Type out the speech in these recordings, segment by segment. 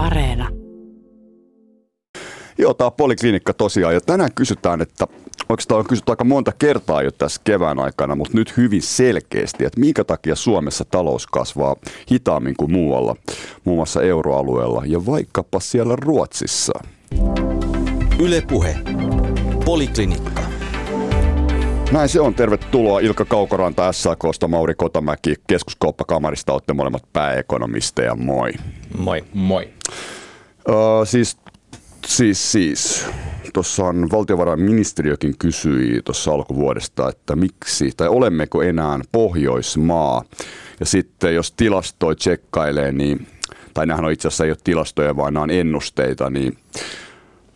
Areena. Joo, tämä on Poliklinikka tosiaan. Ja tänään kysytään, että oikeastaan on kysytty aika monta kertaa jo tässä kevään aikana, mutta nyt hyvin selkeästi, että minkä takia Suomessa talous kasvaa hitaammin kuin muualla, muun muassa euroalueella ja vaikkapa siellä Ruotsissa. Ylepuhe. Poliklinikka. Näin se on. Tervetuloa Ilkka Kaukoranta SAKsta, Mauri Kotamäki keskuskauppakamarista. Olette molemmat pääekonomisteja. Moi. Moi. Moi. Öö, siis, siis, siis. Tuossa on valtiovarainministeriökin kysyi tuossa alkuvuodesta, että miksi tai olemmeko enää Pohjoismaa. Ja sitten jos tilastoi tsekkailee, niin, tai nämähän on itse asiassa ei ole tilastoja, vaan nämä on ennusteita, niin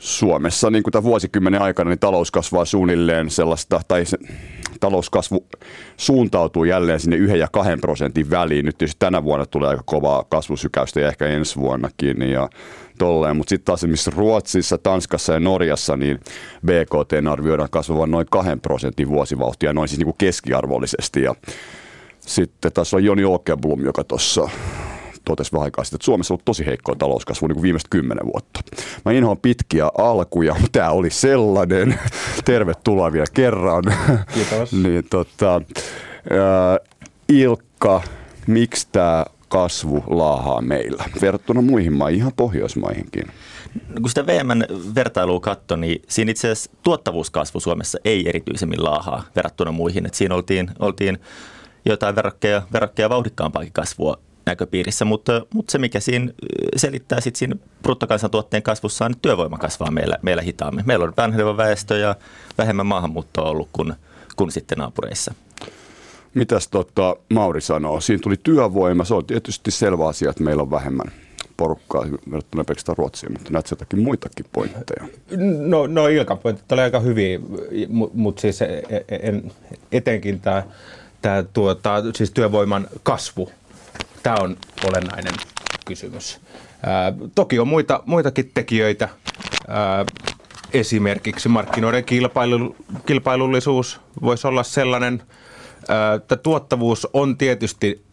Suomessa niin kuin tämän vuosikymmenen aikana niin talous kasvaa suunnilleen sellaista, tai se, talouskasvu suuntautuu jälleen sinne 1 ja 2 prosentin väliin. Nyt tietysti tänä vuonna tulee aika kovaa kasvusykäystä ja ehkä ensi vuonnakin ja tolleen. Mutta sitten taas esimerkiksi Ruotsissa, Tanskassa ja Norjassa niin BKT arvioidaan kasvavan noin 2 prosentin vuosivauhtia, noin siis niin kuin keskiarvollisesti. Ja sitten tässä on Joni Åkerblom, joka tuossa totesi vähän aikaa sitten, että Suomessa on ollut tosi heikkoa talouskasvua niin kuin viimeiset kymmenen vuotta. Mä inhoan pitkiä alkuja, mutta tämä oli sellainen. Tervetuloa vielä kerran. Kiitos. niin, tota, ää, Ilkka, miksi tämä kasvu laahaa meillä verrattuna muihin maihin, ihan Pohjoismaihinkin? No, kun sitä VMn vertailua katsoi, niin siinä itse asiassa tuottavuuskasvu Suomessa ei erityisemmin laahaa verrattuna muihin. Et siinä oltiin, oltiin jotain verrokkeja, verrokkeja vauhdikkaampaakin kasvua näköpiirissä, mutta, mutta se mikä siinä selittää sitten siinä bruttokansantuotteen kasvussa on, että työvoima kasvaa meillä, meillä hitaammin. Meillä on vanheneva väestö ja vähemmän maahanmuuttoa ollut kuin, kuin sitten naapureissa. Mitäs tota, Mauri sanoo? Siinä tuli työvoima. Se on tietysti selvä asia, että meillä on vähemmän porukkaa verrattuna pelkästään Ruotsiin, mutta näet jotakin muitakin pointteja? No, no Ilkan pointit oli aika hyviä, mutta siis e, e, en, etenkin tämä tää, tuota, siis työvoiman kasvu Tämä on olennainen kysymys. Ää, toki on muita, muitakin tekijöitä. Ää, esimerkiksi markkinoiden kilpailu, kilpailullisuus voisi olla sellainen, että tuottavuus on tietysti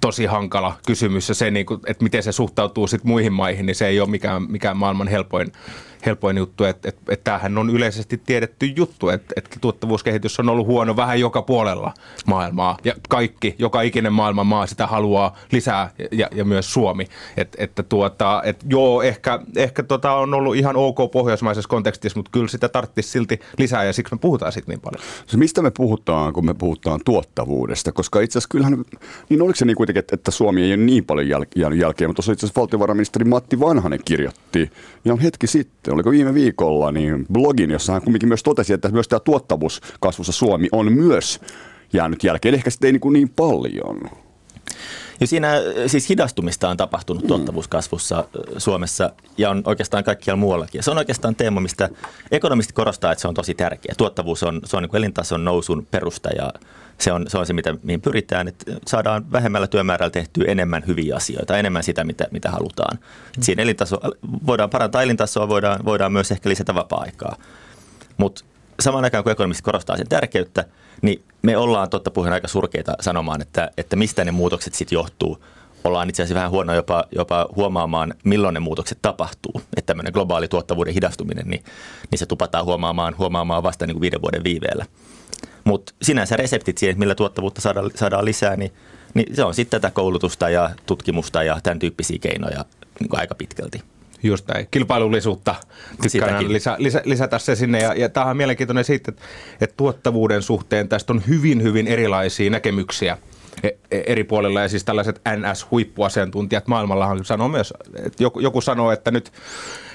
tosi hankala kysymys ja se, niin kuin, että miten se suhtautuu sit muihin maihin, niin se ei ole mikään, mikään maailman helpoin helpoin juttu, että, että, että tämähän on yleisesti tiedetty juttu, että, että tuottavuuskehitys on ollut huono vähän joka puolella maailmaa ja kaikki, joka ikinen maailman maa sitä haluaa lisää ja, ja myös Suomi. Et, että tuota, et joo, ehkä, ehkä tota on ollut ihan ok pohjoismaisessa kontekstissa, mutta kyllä sitä tarvitsisi silti lisää ja siksi me puhutaan siitä niin paljon. Se mistä me puhutaan, kun me puhutaan tuottavuudesta, koska itse asiassa kyllähän, niin oliko se niin kuitenkin, että Suomi ei ole niin paljon jäl- jälkeen, mutta tuossa itse asiassa valtiovarainministeri Matti Vanhanen kirjoitti ihan hetki sitten, oliko viime viikolla, niin blogin, jossa hän kumminkin myös totesi, että myös tämä tuottavuuskasvussa Suomi on myös jäänyt jälkeen. Ehkä sitten ei niin, kuin niin paljon. Ja siinä siis hidastumista on tapahtunut mm. tuottavuuskasvussa Suomessa ja on oikeastaan kaikkialla muuallakin. Ja se on oikeastaan teema, mistä ekonomisti korostaa, että se on tosi tärkeä. Tuottavuus on, se on niin elintason nousun perusta ja se on se, on se mitä, mihin pyritään, että saadaan vähemmällä työmäärällä tehtyä enemmän hyviä asioita, enemmän sitä, mitä, mitä halutaan. Mm. Siinä elintaso, voidaan parantaa elintasoa, voidaan, voidaan myös ehkä lisätä vapaa-aikaa. Mutta samaan aikaan, kun ekonomisti korostaa sen tärkeyttä, niin me ollaan totta puheen aika surkeita sanomaan, että, että mistä ne muutokset sitten johtuu. Ollaan itse asiassa vähän huono jopa, jopa huomaamaan, milloin ne muutokset tapahtuu. Että tämmöinen globaali tuottavuuden hidastuminen, niin, niin se tupataan huomaamaan, huomaamaan vasta niin kuin viiden vuoden viiveellä. Mutta sinänsä reseptit siihen, millä tuottavuutta saadaan, saadaan lisää, niin, niin se on sitten tätä koulutusta ja tutkimusta ja tämän tyyppisiä keinoja niin aika pitkälti. Just näin. Kilpailullisuutta tykkään lisä, lisä, lisätä se sinne. Ja, ja tämähän on mielenkiintoinen siitä, että, että tuottavuuden suhteen tästä on hyvin, hyvin erilaisia näkemyksiä eri puolilla. Ja siis tällaiset NS-huippuasiantuntijat maailmallahan sanoo myös, että joku, joku sanoo, että nyt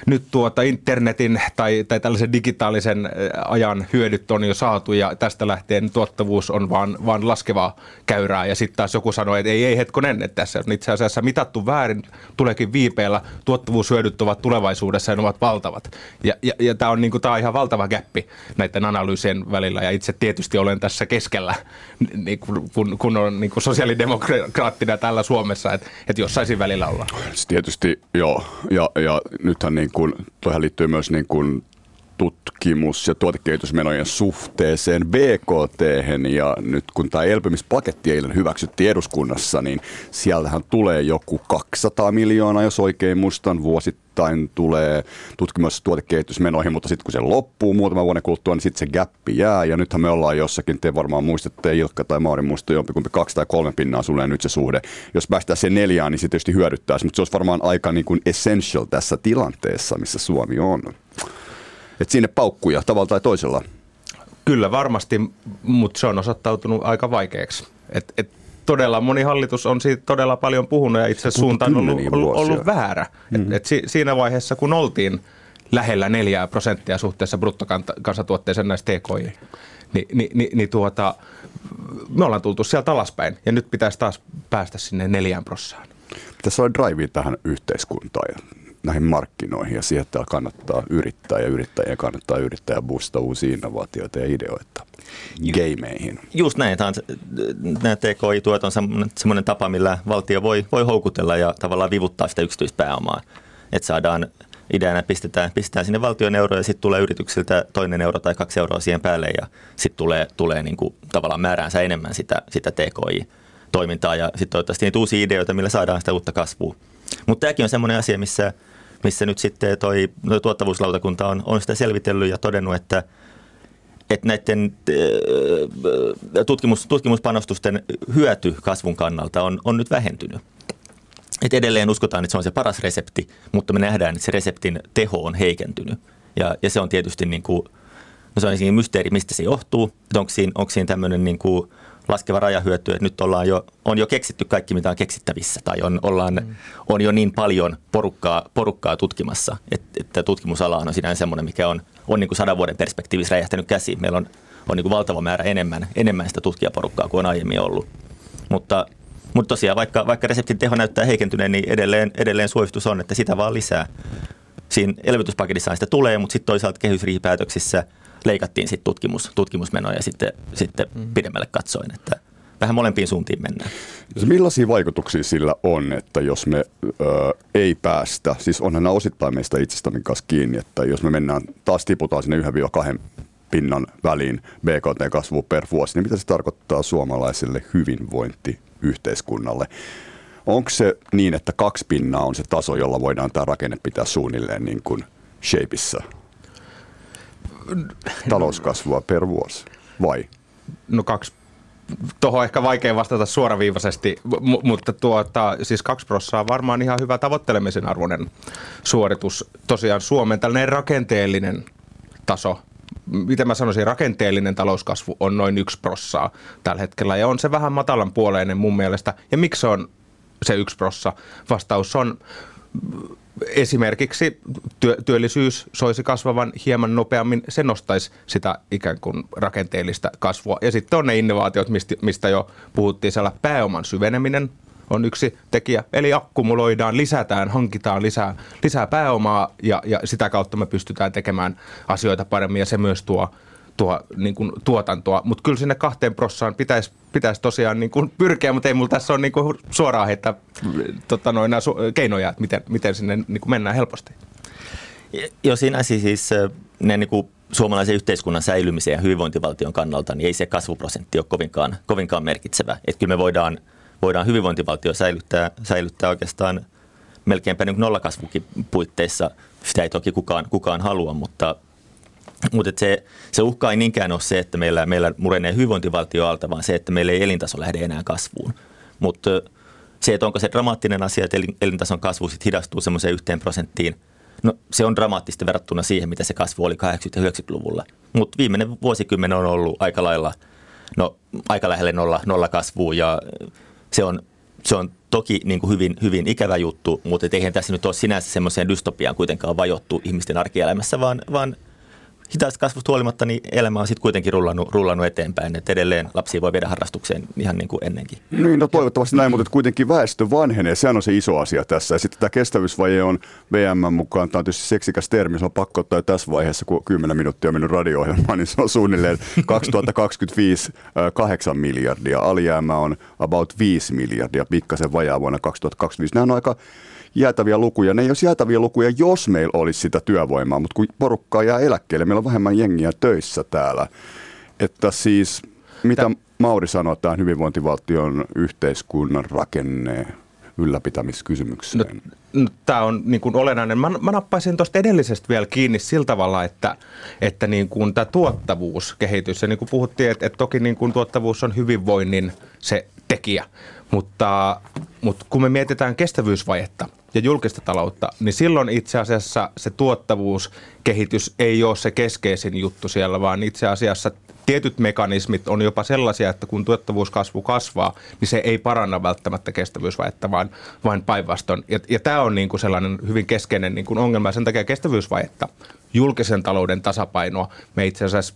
nyt tuota internetin tai, tai tällaisen digitaalisen ajan hyödyt on jo saatu ja tästä lähtien tuottavuus on vaan, vaan laskevaa käyrää. Ja sitten taas joku sanoi, että ei, ei hetkonen, että tässä on itse asiassa mitattu väärin, tuleekin viipeellä, tuottavuushyödyt ovat tulevaisuudessa ja ne ovat valtavat. Ja, ja, ja tämä on, niinku, on ihan valtava gappi näiden analyysien välillä ja itse tietysti olen tässä keskellä, niin kun, kun on niin kuin sosiaalidemokraattina täällä Suomessa, että, että jossain välillä ollaan. Tietysti joo, ja, ja nythän niin kuin, toihan liittyy myös niin kuin tutkimus- ja tuotekehitysmenojen suhteeseen BKT. Ja nyt kun tämä elpymispaketti eilen hyväksyttiin eduskunnassa, niin siellähän tulee joku 200 miljoonaa, jos oikein muistan, vuosittain tulee tutkimus- ja tuotekehitysmenoihin, mutta sitten kun se loppuu muutama vuoden kuluttua, niin sitten se gappi jää. Ja nythän me ollaan jossakin, te varmaan muistatte, Ilkka tai Mauri muistaa jompikumpi kaksi tai kolme pinnaa sulle nyt se suhde. Jos päästään sen neljään, niin se tietysti hyödyttäisi, mutta se olisi varmaan aika niin kuin essential tässä tilanteessa, missä Suomi on. Et sinne paukkuja tavalla tai toisella. Kyllä varmasti, mutta se on osoittautunut aika vaikeaksi. Et, et todella moni hallitus on siitä todella paljon puhunut ja itse asiassa suunta on ollut, ollut, ollut väärä. Mm. Et, et si, siinä vaiheessa, kun oltiin lähellä 4 prosenttia suhteessa bruttokansantuotteeseen näistä TKI, niin, niin, niin, niin tuota, me ollaan tultu sieltä alaspäin ja nyt pitäisi taas päästä sinne neljään prossaan. Pitäisi olla drive tähän yhteiskuntaan ja näihin markkinoihin ja siihen, että kannattaa yrittää ja yrittäjien kannattaa yrittää ja boostaa uusia innovaatioita ja ideoita gameihin. Just näin. Tämä on, nämä TKI-tuet on semmoinen tapa, millä valtio voi, voi houkutella ja tavallaan vivuttaa sitä yksityispääomaa. Että saadaan ideana pistetään, pistetään sinne valtion euroja ja sitten tulee yrityksiltä toinen euro tai kaksi euroa siihen päälle ja sitten tulee, tulee niin kuin tavallaan määräänsä enemmän sitä, sitä TKI-toimintaa ja sitten toivottavasti niitä uusia ideoita, millä saadaan sitä uutta kasvua. Mutta tämäkin on semmoinen asia, missä, missä nyt sitten toi, toi tuottavuuslautakunta on, on sitä selvitellyt ja todennut, että että näiden tutkimus, tutkimuspanostusten hyöty kasvun kannalta on, on nyt vähentynyt. Et edelleen uskotaan, että se on se paras resepti, mutta me nähdään, että se reseptin teho on heikentynyt. Ja, ja se on tietysti niin kuin, no se on mysteeri, mistä se johtuu. onko siinä, onko siinä tämmöinen niin kuin laskeva rajahyöty, että nyt ollaan jo, on jo keksitty kaikki, mitä on keksittävissä, tai on, ollaan, mm. on jo niin paljon porukkaa, porukkaa tutkimassa, että, että tutkimusala on sinänsä semmoinen, mikä on, on niin kuin sadan vuoden perspektiivissä räjähtänyt käsiin. Meillä on, on niin kuin valtava määrä enemmän, enemmän sitä tutkijaporukkaa kuin on aiemmin ollut. Mutta mutta tosiaan, vaikka, vaikka reseptin teho näyttää heikentyneen, niin edelleen, edelleen suositus on, että sitä vaan lisää. Siinä elvytyspaketissa sitä tulee, mutta sitten toisaalta kehysriihipäätöksissä leikattiin sit tutkimus, tutkimusmenoja sitten, sitten mm. pidemmälle katsoen. Että vähän molempiin suuntiin mennään. Millaisia vaikutuksia sillä on, että jos me ö, ei päästä, siis onhan nämä osittain meistä itsestämme kanssa kiinni, että jos me mennään, taas tiputaan sinne 1-2 pinnan väliin BKT-kasvu per vuosi, niin mitä se tarkoittaa suomalaiselle hyvinvointi yhteiskunnalle. Onko se niin, että kaksi pinnaa on se taso, jolla voidaan tämä rakenne pitää suunnilleen niin kuin shapeissa? Talouskasvua per vuosi, vai? No kaksi Tuohon on ehkä vaikea vastata suoraviivaisesti, mutta tuota, siis kaksi prossaa on varmaan ihan hyvä tavoittelemisen arvoinen suoritus. Tosiaan Suomen tällainen rakenteellinen taso miten mä sanoisin, rakenteellinen talouskasvu on noin yksi prossaa tällä hetkellä. Ja on se vähän matalan puoleinen mun mielestä. Ja miksi se on se yksi prossa? Vastaus on esimerkiksi työ, työllisyys soisi kasvavan hieman nopeammin, se nostaisi sitä ikään kuin rakenteellista kasvua. Ja sitten on ne innovaatiot, mistä, mistä jo puhuttiin, siellä pääoman syveneminen on yksi tekijä. Eli akkumuloidaan, lisätään, hankitaan lisää, lisää pääomaa ja, ja sitä kautta me pystytään tekemään asioita paremmin ja se myös tuo, tuo niin kuin tuotantoa. Mutta kyllä sinne kahteen prossaan pitäisi pitäisi tosiaan niin kuin pyrkiä, mutta ei mulla tässä ole niin kuin suoraan heittää tota, noin, keinoja, että miten, miten sinne niin kuin mennään helposti. Joo, siinä siis ne niin kuin suomalaisen yhteiskunnan säilymisen ja hyvinvointivaltion kannalta, niin ei se kasvuprosentti ole kovinkaan, kovinkaan merkitsevä. Että kyllä me voidaan voidaan hyvinvointivaltio säilyttää, säilyttää oikeastaan melkeinpä niin nollakasvukin puitteissa. Sitä ei toki kukaan, kukaan halua, mutta, mutta se, se uhka ei niinkään ole se, että meillä, meillä murenee hyvinvointivaltio alta, vaan se, että meillä ei elintaso lähde enää kasvuun. Mutta se, että onko se dramaattinen asia, että elintason kasvu sitten hidastuu semmoiseen yhteen prosenttiin, no se on dramaattista verrattuna siihen, mitä se kasvu oli 80- ja 90-luvulla. Mutta viimeinen vuosikymmen on ollut aika lailla, no aika lähelle nolla, nolla kasvua ja se on, se on toki niin kuin hyvin, hyvin ikävä juttu, mutta eihän tässä nyt ole sinänsä semmoiseen dystopiaan kuitenkaan vajottu ihmisten arkielämässä, vaan, vaan hitaasta kasvusta huolimatta niin elämä on sitten kuitenkin rullannut, rullannut eteenpäin, että edelleen lapsia voi viedä harrastukseen ihan niin kuin ennenkin. Niin, no toivottavasti näin, mutta kuitenkin väestö vanhenee, sehän on se iso asia tässä. Ja sitten tämä kestävyysvaje on VM mukaan, tämä on tietysti seksikäs termi, se on pakko ottaa tässä vaiheessa, kun 10 minuuttia on mennyt radio-ohjelmaan, niin se on suunnilleen 2025 8 miljardia, alijäämä on about 5 miljardia, pikkasen vajaa vuonna 2025. Nämä on aika jäätäviä lukuja. Ne ei olisi jäätäviä lukuja, jos meillä olisi sitä työvoimaa, mutta kun porukkaa jää eläkkeelle, meillä on vähemmän jengiä töissä täällä. Että siis, mitä Mauri sanoi tämän hyvinvointivaltion yhteiskunnan rakenne ylläpitämiskysymykseen? No, no, tämä on niin kuin olennainen. Mä, mä nappaisin tuosta edellisestä vielä kiinni sillä tavalla, että, että niin kuin tämä tuottavuuskehitys, ja niin kuin puhuttiin, että, että toki niin kuin tuottavuus on hyvinvoinnin se tekijä, mutta, mutta kun me mietitään kestävyysvajetta ja julkista taloutta, niin silloin itse asiassa se tuottavuuskehitys ei ole se keskeisin juttu siellä, vaan itse asiassa tietyt mekanismit on jopa sellaisia, että kun tuottavuuskasvu kasvaa, niin se ei paranna välttämättä kestävyysvajetta, vaan vain päinvastoin. Ja, ja tämä on niin kuin sellainen hyvin keskeinen niin kuin ongelma, ja sen takia kestävyysvajetta, julkisen talouden tasapainoa, me itse asiassa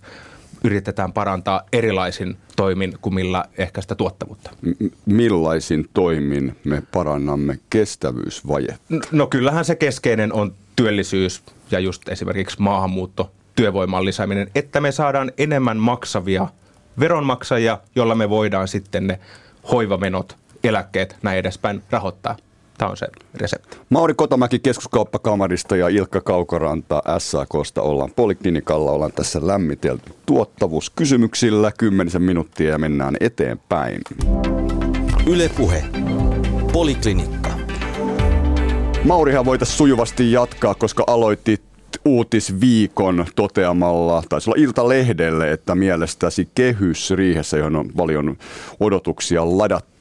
yritetään parantaa erilaisin toimin kuin millä ehkä sitä tuottavuutta. M- millaisin toimin me parannamme kestävyysvajetta? No kyllähän se keskeinen on työllisyys ja just esimerkiksi maahanmuutto työvoiman lisääminen, että me saadaan enemmän maksavia veronmaksajia, jolla me voidaan sitten ne hoivamenot, eläkkeet, näin edespäin rahoittaa. Tämä on se resepti. Mauri Kotamäki keskuskauppakamarista ja Ilkka Kaukoranta SAKsta ollaan poliklinikalla. Ollaan tässä lämmitelty tuottavuuskysymyksillä kymmenisen minuuttia ja mennään eteenpäin. Ylepuhe. Poliklinikka. Maurihan voitaisiin sujuvasti jatkaa, koska aloitti uutisviikon toteamalla, taisi olla Iltalehdelle, että mielestäsi kehysriihessä, johon on paljon odotuksia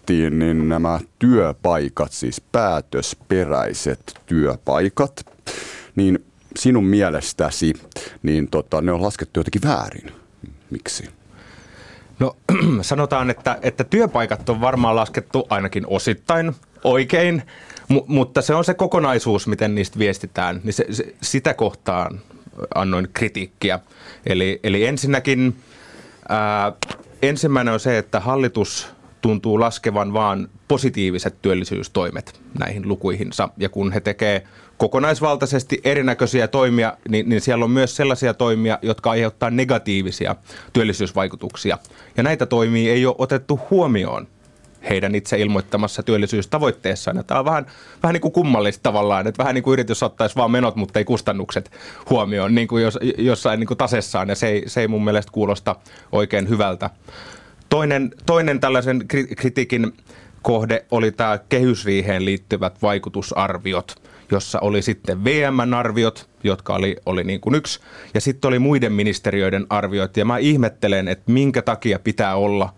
ladattiin, niin nämä työpaikat, siis päätösperäiset työpaikat, niin sinun mielestäsi, niin tota, ne on laskettu jotenkin väärin. Miksi? No sanotaan, että, että työpaikat on varmaan laskettu ainakin osittain oikein, M- mutta se on se kokonaisuus, miten niistä viestitään, niin se, se, sitä kohtaan annoin kritiikkiä. Eli, eli ensinnäkin ää, ensimmäinen on se, että hallitus tuntuu laskevan vaan positiiviset työllisyystoimet näihin lukuihinsa. Ja kun he tekee kokonaisvaltaisesti erinäköisiä toimia, niin, niin siellä on myös sellaisia toimia, jotka aiheuttaa negatiivisia työllisyysvaikutuksia. Ja näitä toimia ei ole otettu huomioon heidän itse ilmoittamassa työllisyystavoitteessaan. Tämä on vähän, vähän niin kuin kummallista tavallaan, että vähän niin kuin yritys ottaisi vaan menot, mutta ei kustannukset huomioon niin kuin jos, jossain niin kuin tasessaan, ja se ei, se ei mun mielestä kuulosta oikein hyvältä. Toinen, toinen tällaisen kritiikin kohde oli tämä kehysriiheen liittyvät vaikutusarviot, jossa oli sitten VM-arviot, jotka oli, oli niin kuin yksi, ja sitten oli muiden ministeriöiden arviot, ja mä ihmettelen, että minkä takia pitää olla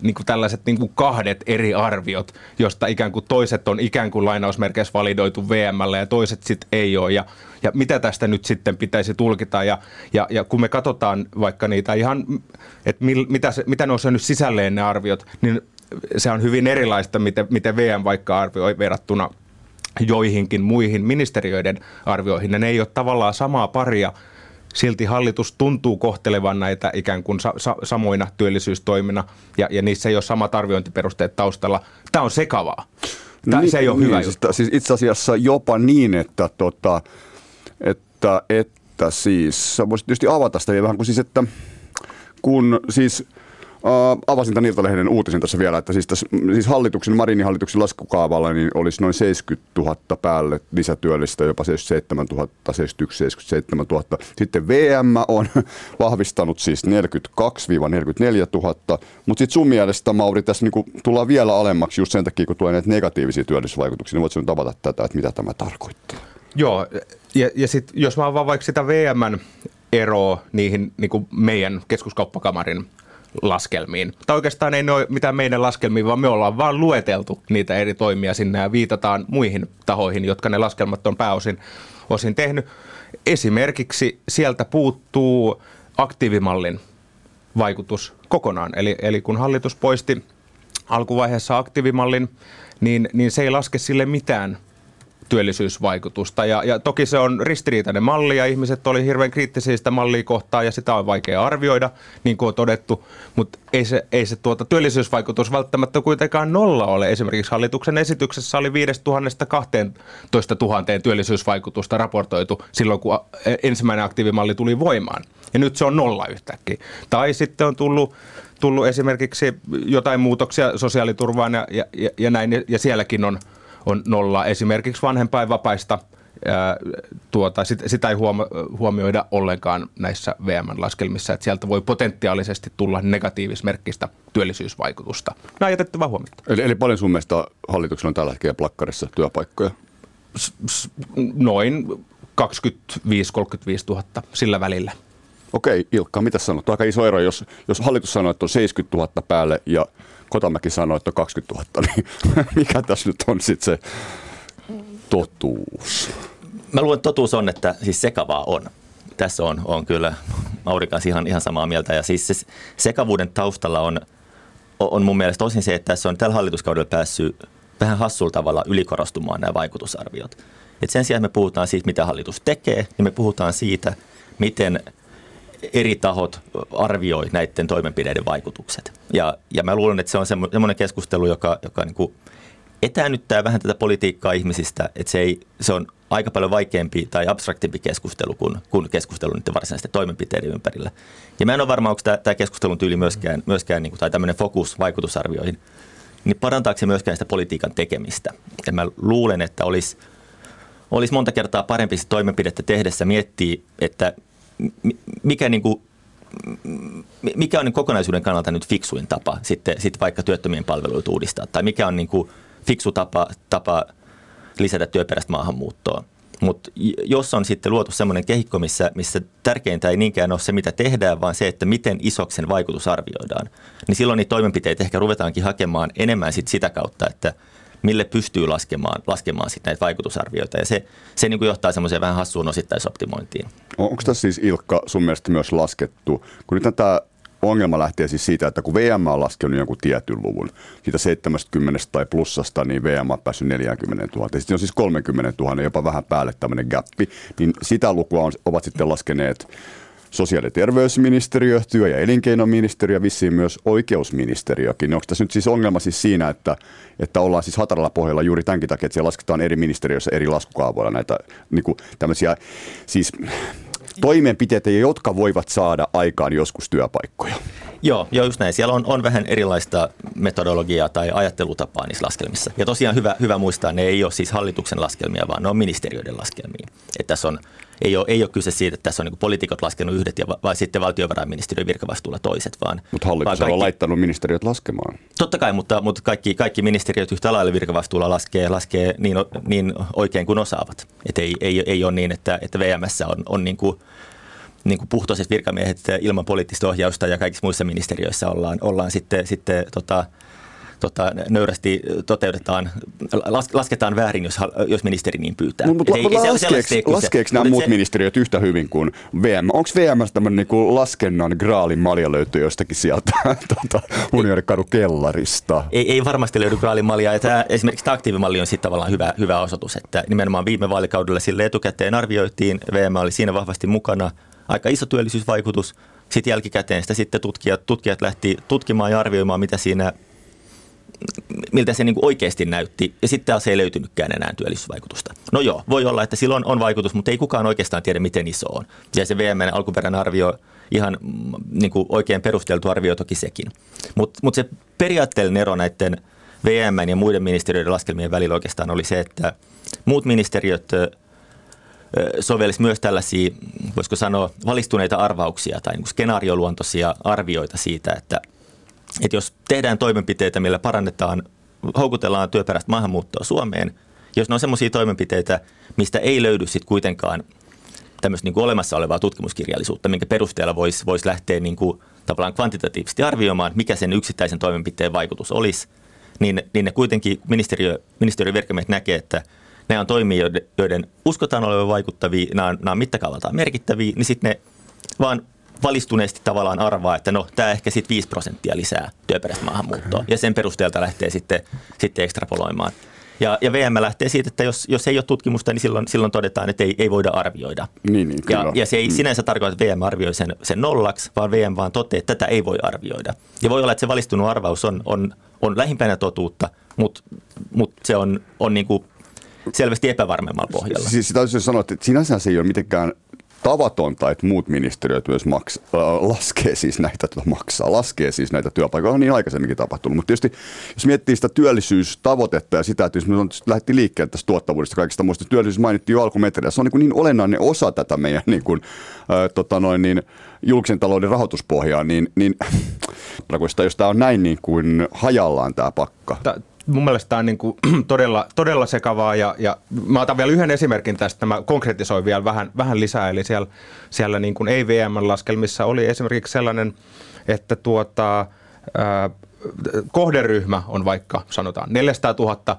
niin kuin tällaiset niin kuin kahdet eri arviot, josta ikään kuin toiset on ikään kuin lainausmerkeissä validoitu VMllä ja toiset sitten ei ole. Ja, ja mitä tästä nyt sitten pitäisi tulkita? Ja, ja, ja kun me katsotaan vaikka niitä ihan, että mil, mitä, se, mitä ne on syönyt sisälleen ne arviot, niin se on hyvin erilaista, miten, miten VM vaikka arvioi verrattuna joihinkin muihin ministeriöiden arvioihin. Ja ne ei ole tavallaan samaa paria, silti hallitus tuntuu kohtelevan näitä ikään kuin sa- sa- samoina työllisyystoimina ja, ja niissä ei ole samat arviointiperusteet taustalla. Tämä on sekavaa. Tämä, niin, se ei ole niin, hyvä siis, siis itse asiassa jopa niin, että, tota, että, että siis, voisit tietysti avata sitä vähän kuin siis, että kun siis – avasin tämän Iltalehden uutisen tässä vielä, että siis, tässä, siis hallituksen, Marinin hallituksen laskukaavalla niin olisi noin 70 000 päälle lisätyöllistä, jopa 77 000, 71 77 000. Sitten VM on vahvistanut siis 42-44 000, mutta sitten sun mielestä, Mauri, tässä niin tullaan vielä alemmaksi just sen takia, kun tulee näitä negatiivisia työllisyysvaikutuksia, niin voitko nyt avata tätä, että mitä tämä tarkoittaa? Joo, ja, ja sitten jos mä avaan vaikka sitä VMn eroa niihin niin kuin meidän keskuskauppakamarin laskelmiin. Tai oikeastaan ei ole mitään meidän laskelmiin, vaan me ollaan vaan lueteltu niitä eri toimia sinne ja viitataan muihin tahoihin, jotka ne laskelmat on pääosin osin tehnyt. Esimerkiksi sieltä puuttuu aktiivimallin vaikutus kokonaan. Eli, eli kun hallitus poisti alkuvaiheessa aktiivimallin, niin, niin se ei laske sille mitään työllisyysvaikutusta. Ja, ja toki se on ristiriitainen malli ja ihmiset oli hirveän kriittisiä sitä mallia kohtaan ja sitä on vaikea arvioida, niin kuin on todettu, mutta ei se, ei se tuota työllisyysvaikutus välttämättä kuitenkaan nolla ole. Esimerkiksi hallituksen esityksessä oli 5 000 12 000 työllisyysvaikutusta raportoitu silloin, kun ensimmäinen aktiivimalli tuli voimaan. Ja nyt se on nolla yhtäkkiä. Tai sitten on tullut tullut esimerkiksi jotain muutoksia sosiaaliturvaan ja, ja, ja näin, ja sielläkin on on nolla. Esimerkiksi vanhempainvapaista tuota, sit, sitä ei huomo, huomioida ollenkaan näissä VM-laskelmissa, että sieltä voi potentiaalisesti tulla negatiivismerkkistä työllisyysvaikutusta. Nämä on jätettävä huomiota. Eli, eli paljon sun mielestä hallituksella on tällä hetkellä plakkarissa työpaikkoja? S- s- noin 25-35 000 sillä välillä. Okei, Ilkka, mitä sanot? Aika iso ero, jos, jos hallitus sanoo, että on 70 000 päälle ja Kotamäki sanoo, että on 20 000, niin mikä tässä nyt on sitten se totuus? Mä luulen, että totuus on, että siis sekavaa on. Tässä on, on kyllä Mauri kanssa ihan, ihan samaa mieltä. Ja siis se sekavuuden taustalla on, on mun mielestä tosin se, että tässä on tällä hallituskaudella päässyt vähän hassulla tavalla ylikorostumaan nämä vaikutusarviot. Et sen sijaan me puhutaan siitä, mitä hallitus tekee, niin me puhutaan siitä, miten eri tahot arvioi näiden toimenpideiden vaikutukset. Ja, ja mä luulen, että se on semmoinen keskustelu, joka, joka niin kuin etäännyttää vähän tätä politiikkaa ihmisistä, että se, ei, se on aika paljon vaikeampi tai abstraktimpi keskustelu kuin, kuin keskustelu niiden varsinaisten toimenpiteiden ympärillä. Ja mä en ole varma, onko tämä, keskustelun tyyli myöskään, myöskään niin kuin, tai tämmöinen fokus vaikutusarvioihin, niin parantaako se myöskään sitä politiikan tekemistä. Ja mä luulen, että olisi, olisi monta kertaa parempi se toimenpidettä tehdessä miettiä, että mikä niin kuin, mikä on niin kokonaisuuden kannalta nyt fiksuin tapa sitten, sitten vaikka työttömien palveluita uudistaa, tai mikä on niin kuin fiksu tapa, tapa lisätä työperäistä maahanmuuttoa. Mutta jos on sitten luotu sellainen kehikko, missä, missä tärkeintä ei niinkään ole se, mitä tehdään, vaan se, että miten isoksi sen vaikutus arvioidaan, niin silloin niitä toimenpiteitä ehkä ruvetaankin hakemaan enemmän sit sitä kautta, että mille pystyy laskemaan, laskemaan sit näitä vaikutusarvioita. Ja se, se niin kuin johtaa semmoiseen vähän hassuun osittaisoptimointiin. Onko tässä siis Ilkka sun mielestä myös laskettu, kun nyt tämä ongelma lähtee siis siitä, että kun VM on laskenut jonkun tietyn luvun, siitä 70 tai plussasta, niin VM on päässyt 40 000. Ja sitten on siis 30 000, jopa vähän päälle tämmöinen gappi, niin sitä lukua on, ovat sitten laskeneet sosiaali- ja terveysministeriö, työ- ja elinkeinoministeriö, vissiin myös oikeusministeriökin. Onko tässä nyt siis ongelma siis siinä, että, että ollaan siis hataralla pohjalla juuri tämänkin takia, että siellä lasketaan eri ministeriöissä eri laskukaavoilla näitä niin kuin tämmöisiä siis toimenpiteitä, jotka voivat saada aikaan joskus työpaikkoja. Joo, joo just näin. Siellä on, on vähän erilaista metodologiaa tai ajattelutapaa niissä laskelmissa. Ja tosiaan hyvä, hyvä muistaa, ne ei ole siis hallituksen laskelmia, vaan ne on ministeriöiden laskelmia. Että tässä on, ei, ole, ei ole kyse siitä, että tässä on niin poliitikot laskenut yhdet ja vai sitten valtiovarainministeriön virkavastuulla toiset. Vaan, mutta hallitus vaan kaikki, on laittanut ministeriöt laskemaan. Totta kai, mutta, mutta kaikki, kaikki ministeriöt yhtä lailla virkavastuulla laskee, laskee niin, niin oikein kuin osaavat. Et ei, ei, ei ole niin, että, että VMS on, on niin kuin niin kuin puhtoiset virkamiehet ilman poliittista ohjausta ja kaikissa muissa ministeriöissä ollaan, ollaan sitten, sitten tota, tota, nöyrästi toteutetaan, las, lasketaan väärin, jos, jos ministeri niin pyytää. No, mutta la, laskeeko, laskeeko nämä muut se, ministeriöt yhtä hyvin kuin VM? Onko VM tämmöinen niin laskennan graalin malja löytyy jostakin sieltä tota, unionikadun kellarista? Ei, ei varmasti löydy graalin malja. Tämä, esimerkiksi tämä aktiivimalli on sitten tavallaan hyvä, hyvä osoitus, että nimenomaan viime vaalikaudella sille etukäteen arvioitiin, VM oli siinä vahvasti mukana, aika iso työllisyysvaikutus. Sitten jälkikäteen sitä sitten tutkijat, tutkijat lähti tutkimaan ja arvioimaan, mitä siinä miltä se niin kuin oikeasti näytti, ja sitten taas ei löytynytkään enää työllisyysvaikutusta. No joo, voi olla, että silloin on vaikutus, mutta ei kukaan oikeastaan tiedä, miten iso on. Ja se VMn alkuperäinen arvio, ihan mm, niin kuin oikein perusteltu arvio toki sekin. Mutta mut se periaatteellinen ero näiden VM ja muiden ministeriöiden laskelmien välillä oikeastaan oli se, että muut ministeriöt sovellisi myös tällaisia, voisiko sanoa, valistuneita arvauksia tai niin skenaarioluontoisia arvioita siitä, että, että jos tehdään toimenpiteitä, millä parannetaan, houkutellaan työperäistä maahanmuuttoa Suomeen, jos ne on sellaisia toimenpiteitä, mistä ei löydy sitten kuitenkaan tämmöistä niin olemassa olevaa tutkimuskirjallisuutta, minkä perusteella voisi vois lähteä niin kuin, tavallaan kvantitatiivisesti arvioimaan, mikä sen yksittäisen toimenpiteen vaikutus olisi, niin, niin ne kuitenkin ministeriö, ministeriön virkamiehet näkee, että – ne on toimia, joiden uskotaan olevan vaikuttavia, nämä on, on mittakaavaltaan merkittäviä, niin sitten ne vaan valistuneesti tavallaan arvaa, että no tämä ehkä sitten 5 prosenttia lisää työperäistä maahanmuuttoa. Okay. Ja sen perusteelta lähtee sitten, sitten ekstrapoloimaan. Ja, ja VM lähtee siitä, että jos, jos ei ole tutkimusta, niin silloin, silloin todetaan, että ei, ei voida arvioida. Niin, niin, ja, ja se ei mm. sinänsä tarkoita, että VM arvioi sen, sen nollaksi, vaan VM vaan toteaa, että tätä ei voi arvioida. Ja voi olla, että se valistunut arvaus on, on, on lähimpänä totuutta, mutta, mutta se on, on niin kuin selvästi epävarmemmalla pohjalla. Siis sitä olisi sanoa, että sinänsä se ei ole mitenkään tavatonta, että muut ministeriöt myös maks, äh, laskee siis näitä, tuota, maksaa, laskee siis näitä työpaikkoja. On niin aikaisemminkin tapahtunut. Mutta tietysti jos miettii sitä työllisyystavoitetta ja sitä, että jos me lähti liikkeelle tästä tuottavuudesta kaikista muista, työllisyys mainittiin jo alkumetreillä. Se on niin, niin olennainen osa tätä meidän niin kuin, äh, tota noin, niin, julkisen talouden rahoituspohjaa, niin, niin jos tämä on näin niin kuin hajallaan tämä pakka mun mielestä tämä on niin kuin todella, todella sekavaa ja, ja mä otan vielä yhden esimerkin tästä, mä konkretisoin vielä vähän, vähän lisää, eli siellä, siellä niin kuin EVM-laskelmissa oli esimerkiksi sellainen, että tuota, ää, kohderyhmä on vaikka sanotaan 400 000,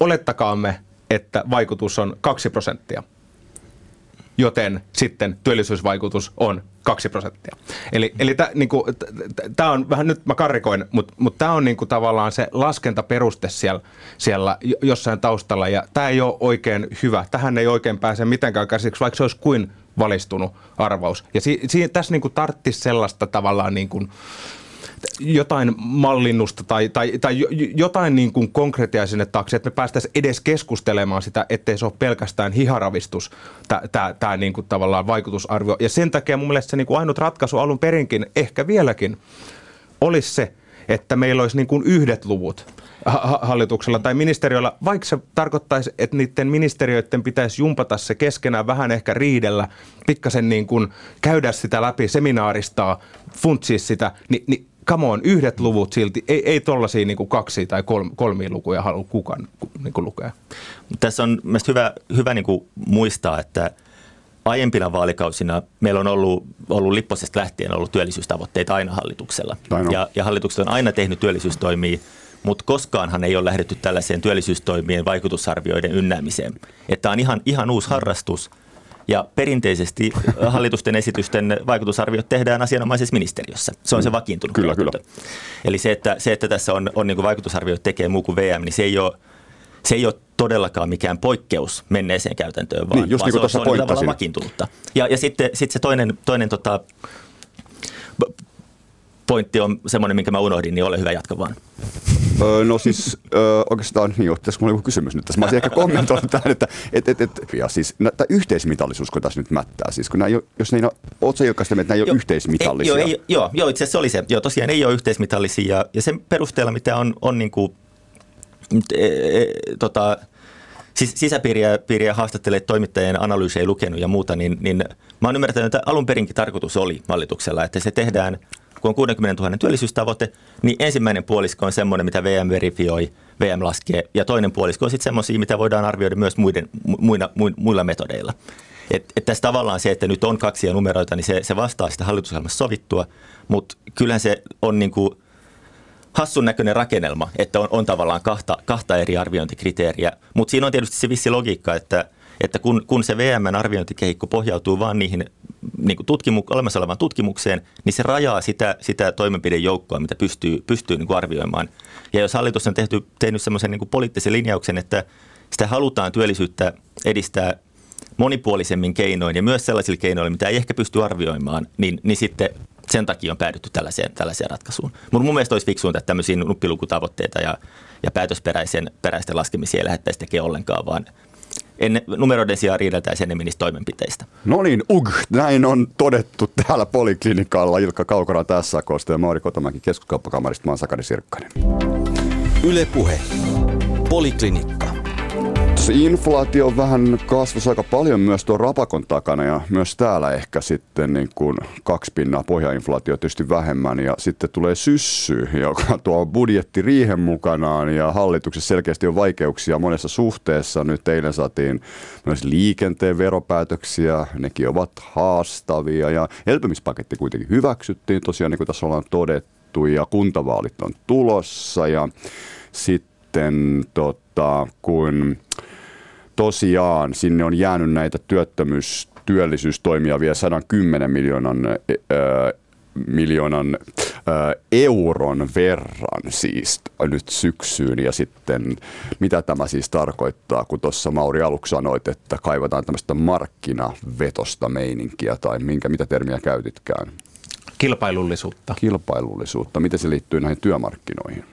olettakaamme, että vaikutus on 2 prosenttia joten sitten työllisyysvaikutus on 2 prosenttia. Eli, eli tämä niinku, on vähän, nyt mä karrikoin, mutta mut tämä on niinku tavallaan se laskentaperuste siellä, siellä jossain taustalla ja tämä ei ole oikein hyvä. Tähän ei oikein pääse mitenkään käsiksi, vaikka se olisi kuin valistunut arvaus. Ja si, si, tässä niinku tarttisi sellaista tavallaan niin kuin, jotain mallinnusta tai, tai, tai jotain niin kuin konkretiaa sinne taakse, että me päästäisiin edes keskustelemaan sitä, ettei se ole pelkästään hiharavistus, tämä niin kuin tavallaan vaikutusarvio. Ja sen takia mun mielestä se niin kuin ainut ratkaisu alun perinkin, ehkä vieläkin, olisi se, että meillä olisi niin kuin yhdet luvut hallituksella tai ministeriöllä, vaikka se tarkoittaisi, että niiden ministeriöiden pitäisi jumpata se keskenään vähän ehkä riidellä, pikkasen niin kuin käydä sitä läpi, seminaaristaa, funtsia sitä, niin, niin come on, yhdet luvut silti, ei, ei tollaisia niin kaksi tai kolme, kolmia lukuja halua kukaan niin kuin lukea. Tässä on mielestäni hyvä, hyvä niin kuin muistaa, että aiempina vaalikausina meillä on ollut, ollut Lipposesta lähtien ollut työllisyystavoitteita aina hallituksella. Aino. Ja, ja hallitukset on aina tehnyt työllisyystoimia, mutta koskaanhan ei ole lähdetty tällaiseen työllisyystoimien vaikutusarvioiden ynnäämiseen. Että on ihan, ihan uusi harrastus – ja perinteisesti hallitusten esitysten vaikutusarviot tehdään asianomaisessa ministeriössä. Se on se mm. vakiintunut Kyllä, kyllä. Eli se, että, se, että tässä on, on niin vaikutusarviot tekee muu kuin VM, niin se ei ole se ei ole todellakaan mikään poikkeus menneeseen käytäntöön, vaan, niin, just vaan niin se, on, se on tavallaan vakiintunutta. Ja, ja sitten, sitten se toinen, toinen tota, pointti on semmoinen, minkä mä unohdin, niin ole hyvä, jatka vaan. Öö, no siis öö, oikeastaan, niin tässä mulla on kysymys nyt tässä. Mä olisin ehkä kommentoinut tähän, että et, et, et, ja siis tämä yhteismitallisuus, kun tässä nyt mättää. Siis kun nämä, jos ne ei ole, oot sä että nämä ei ole yhteismitallisia? Ei, joo, ei, joo, joo, itse asiassa se oli se. Joo, tosiaan ei ole yhteismitallisia ja, ja sen perusteella, mitä on, on niin kuin, e, e, tota, siis sisäpiiriä piiriä haastattelee toimittajien analyysiä ei lukenut ja muuta, niin, niin mä oon ymmärtänyt, että alun perinkin tarkoitus oli hallituksella, että se tehdään – kun on 60 000 työllisyystavoite, niin ensimmäinen puolisko on semmoinen, mitä VM verifioi, VM laskee, ja toinen puolisko on sitten semmoisia, mitä voidaan arvioida myös muiden, muina, muilla metodeilla. Et, et tässä tavallaan se, että nyt on kaksia numeroita, niin se, se vastaa sitä hallitusohjelmassa sovittua, mutta kyllähän se on niin kuin hassun näköinen rakennelma, että on, on tavallaan kahta, kahta eri arviointikriteeriä, mutta siinä on tietysti se vissi logiikka, että, että kun, kun se VMn arviointikehikko pohjautuu vain niihin niin kuin tutkimu- olemassa olevaan tutkimukseen, niin se rajaa sitä, sitä toimenpidejoukkoa, mitä pystyy, pystyy niin kuin arvioimaan. Ja jos hallitus on tehty, tehnyt semmoisen niin poliittisen linjauksen, että sitä halutaan työllisyyttä edistää monipuolisemmin keinoin ja myös sellaisilla keinoilla, mitä ei ehkä pysty arvioimaan, niin, niin sitten sen takia on päädytty tällaiseen, tällaiseen ratkaisuun. Mutta mun mielestä olisi fiksuinta, että tämmöisiä nuppilukutavoitteita ja, ja päätösperäisen peräisten laskemisia ei lähettäisi tekemään ollenkaan, vaan en, numeroiden sijaan riideltäisiin enemmän niistä toimenpiteistä. No niin, ug, näin on todettu täällä Poliklinikalla Ilkka Kaukora tässä ja Mauri Kotomäki keskuskauppakamarista. Mä oon Sakari Sirkkanen. Yle Puhe. Poliklinikka inflaatio vähän kasvoi aika paljon myös tuon rapakon takana ja myös täällä ehkä sitten niin kuin kaksi pinnaa pohjainflaatio tietysti vähemmän ja sitten tulee syssy, joka tuo budjetti riihen mukanaan ja hallituksessa selkeästi on vaikeuksia monessa suhteessa. Nyt eilen saatiin myös liikenteen veropäätöksiä, nekin ovat haastavia ja elpymispaketti kuitenkin hyväksyttiin tosiaan niin kuin tässä ollaan todettu ja kuntavaalit on tulossa ja sitten tota, kun tosiaan sinne on jäänyt näitä työttömyys, työllisyystoimia vielä 110 miljoonan, ää, miljoonan ää, euron verran siis nyt syksyyn ja sitten mitä tämä siis tarkoittaa, kun tuossa Mauri aluksi sanoit, että kaivataan tämmöistä markkinavetosta meininkiä tai minkä, mitä termiä käytitkään? Kilpailullisuutta. Kilpailullisuutta. Miten se liittyy näihin työmarkkinoihin?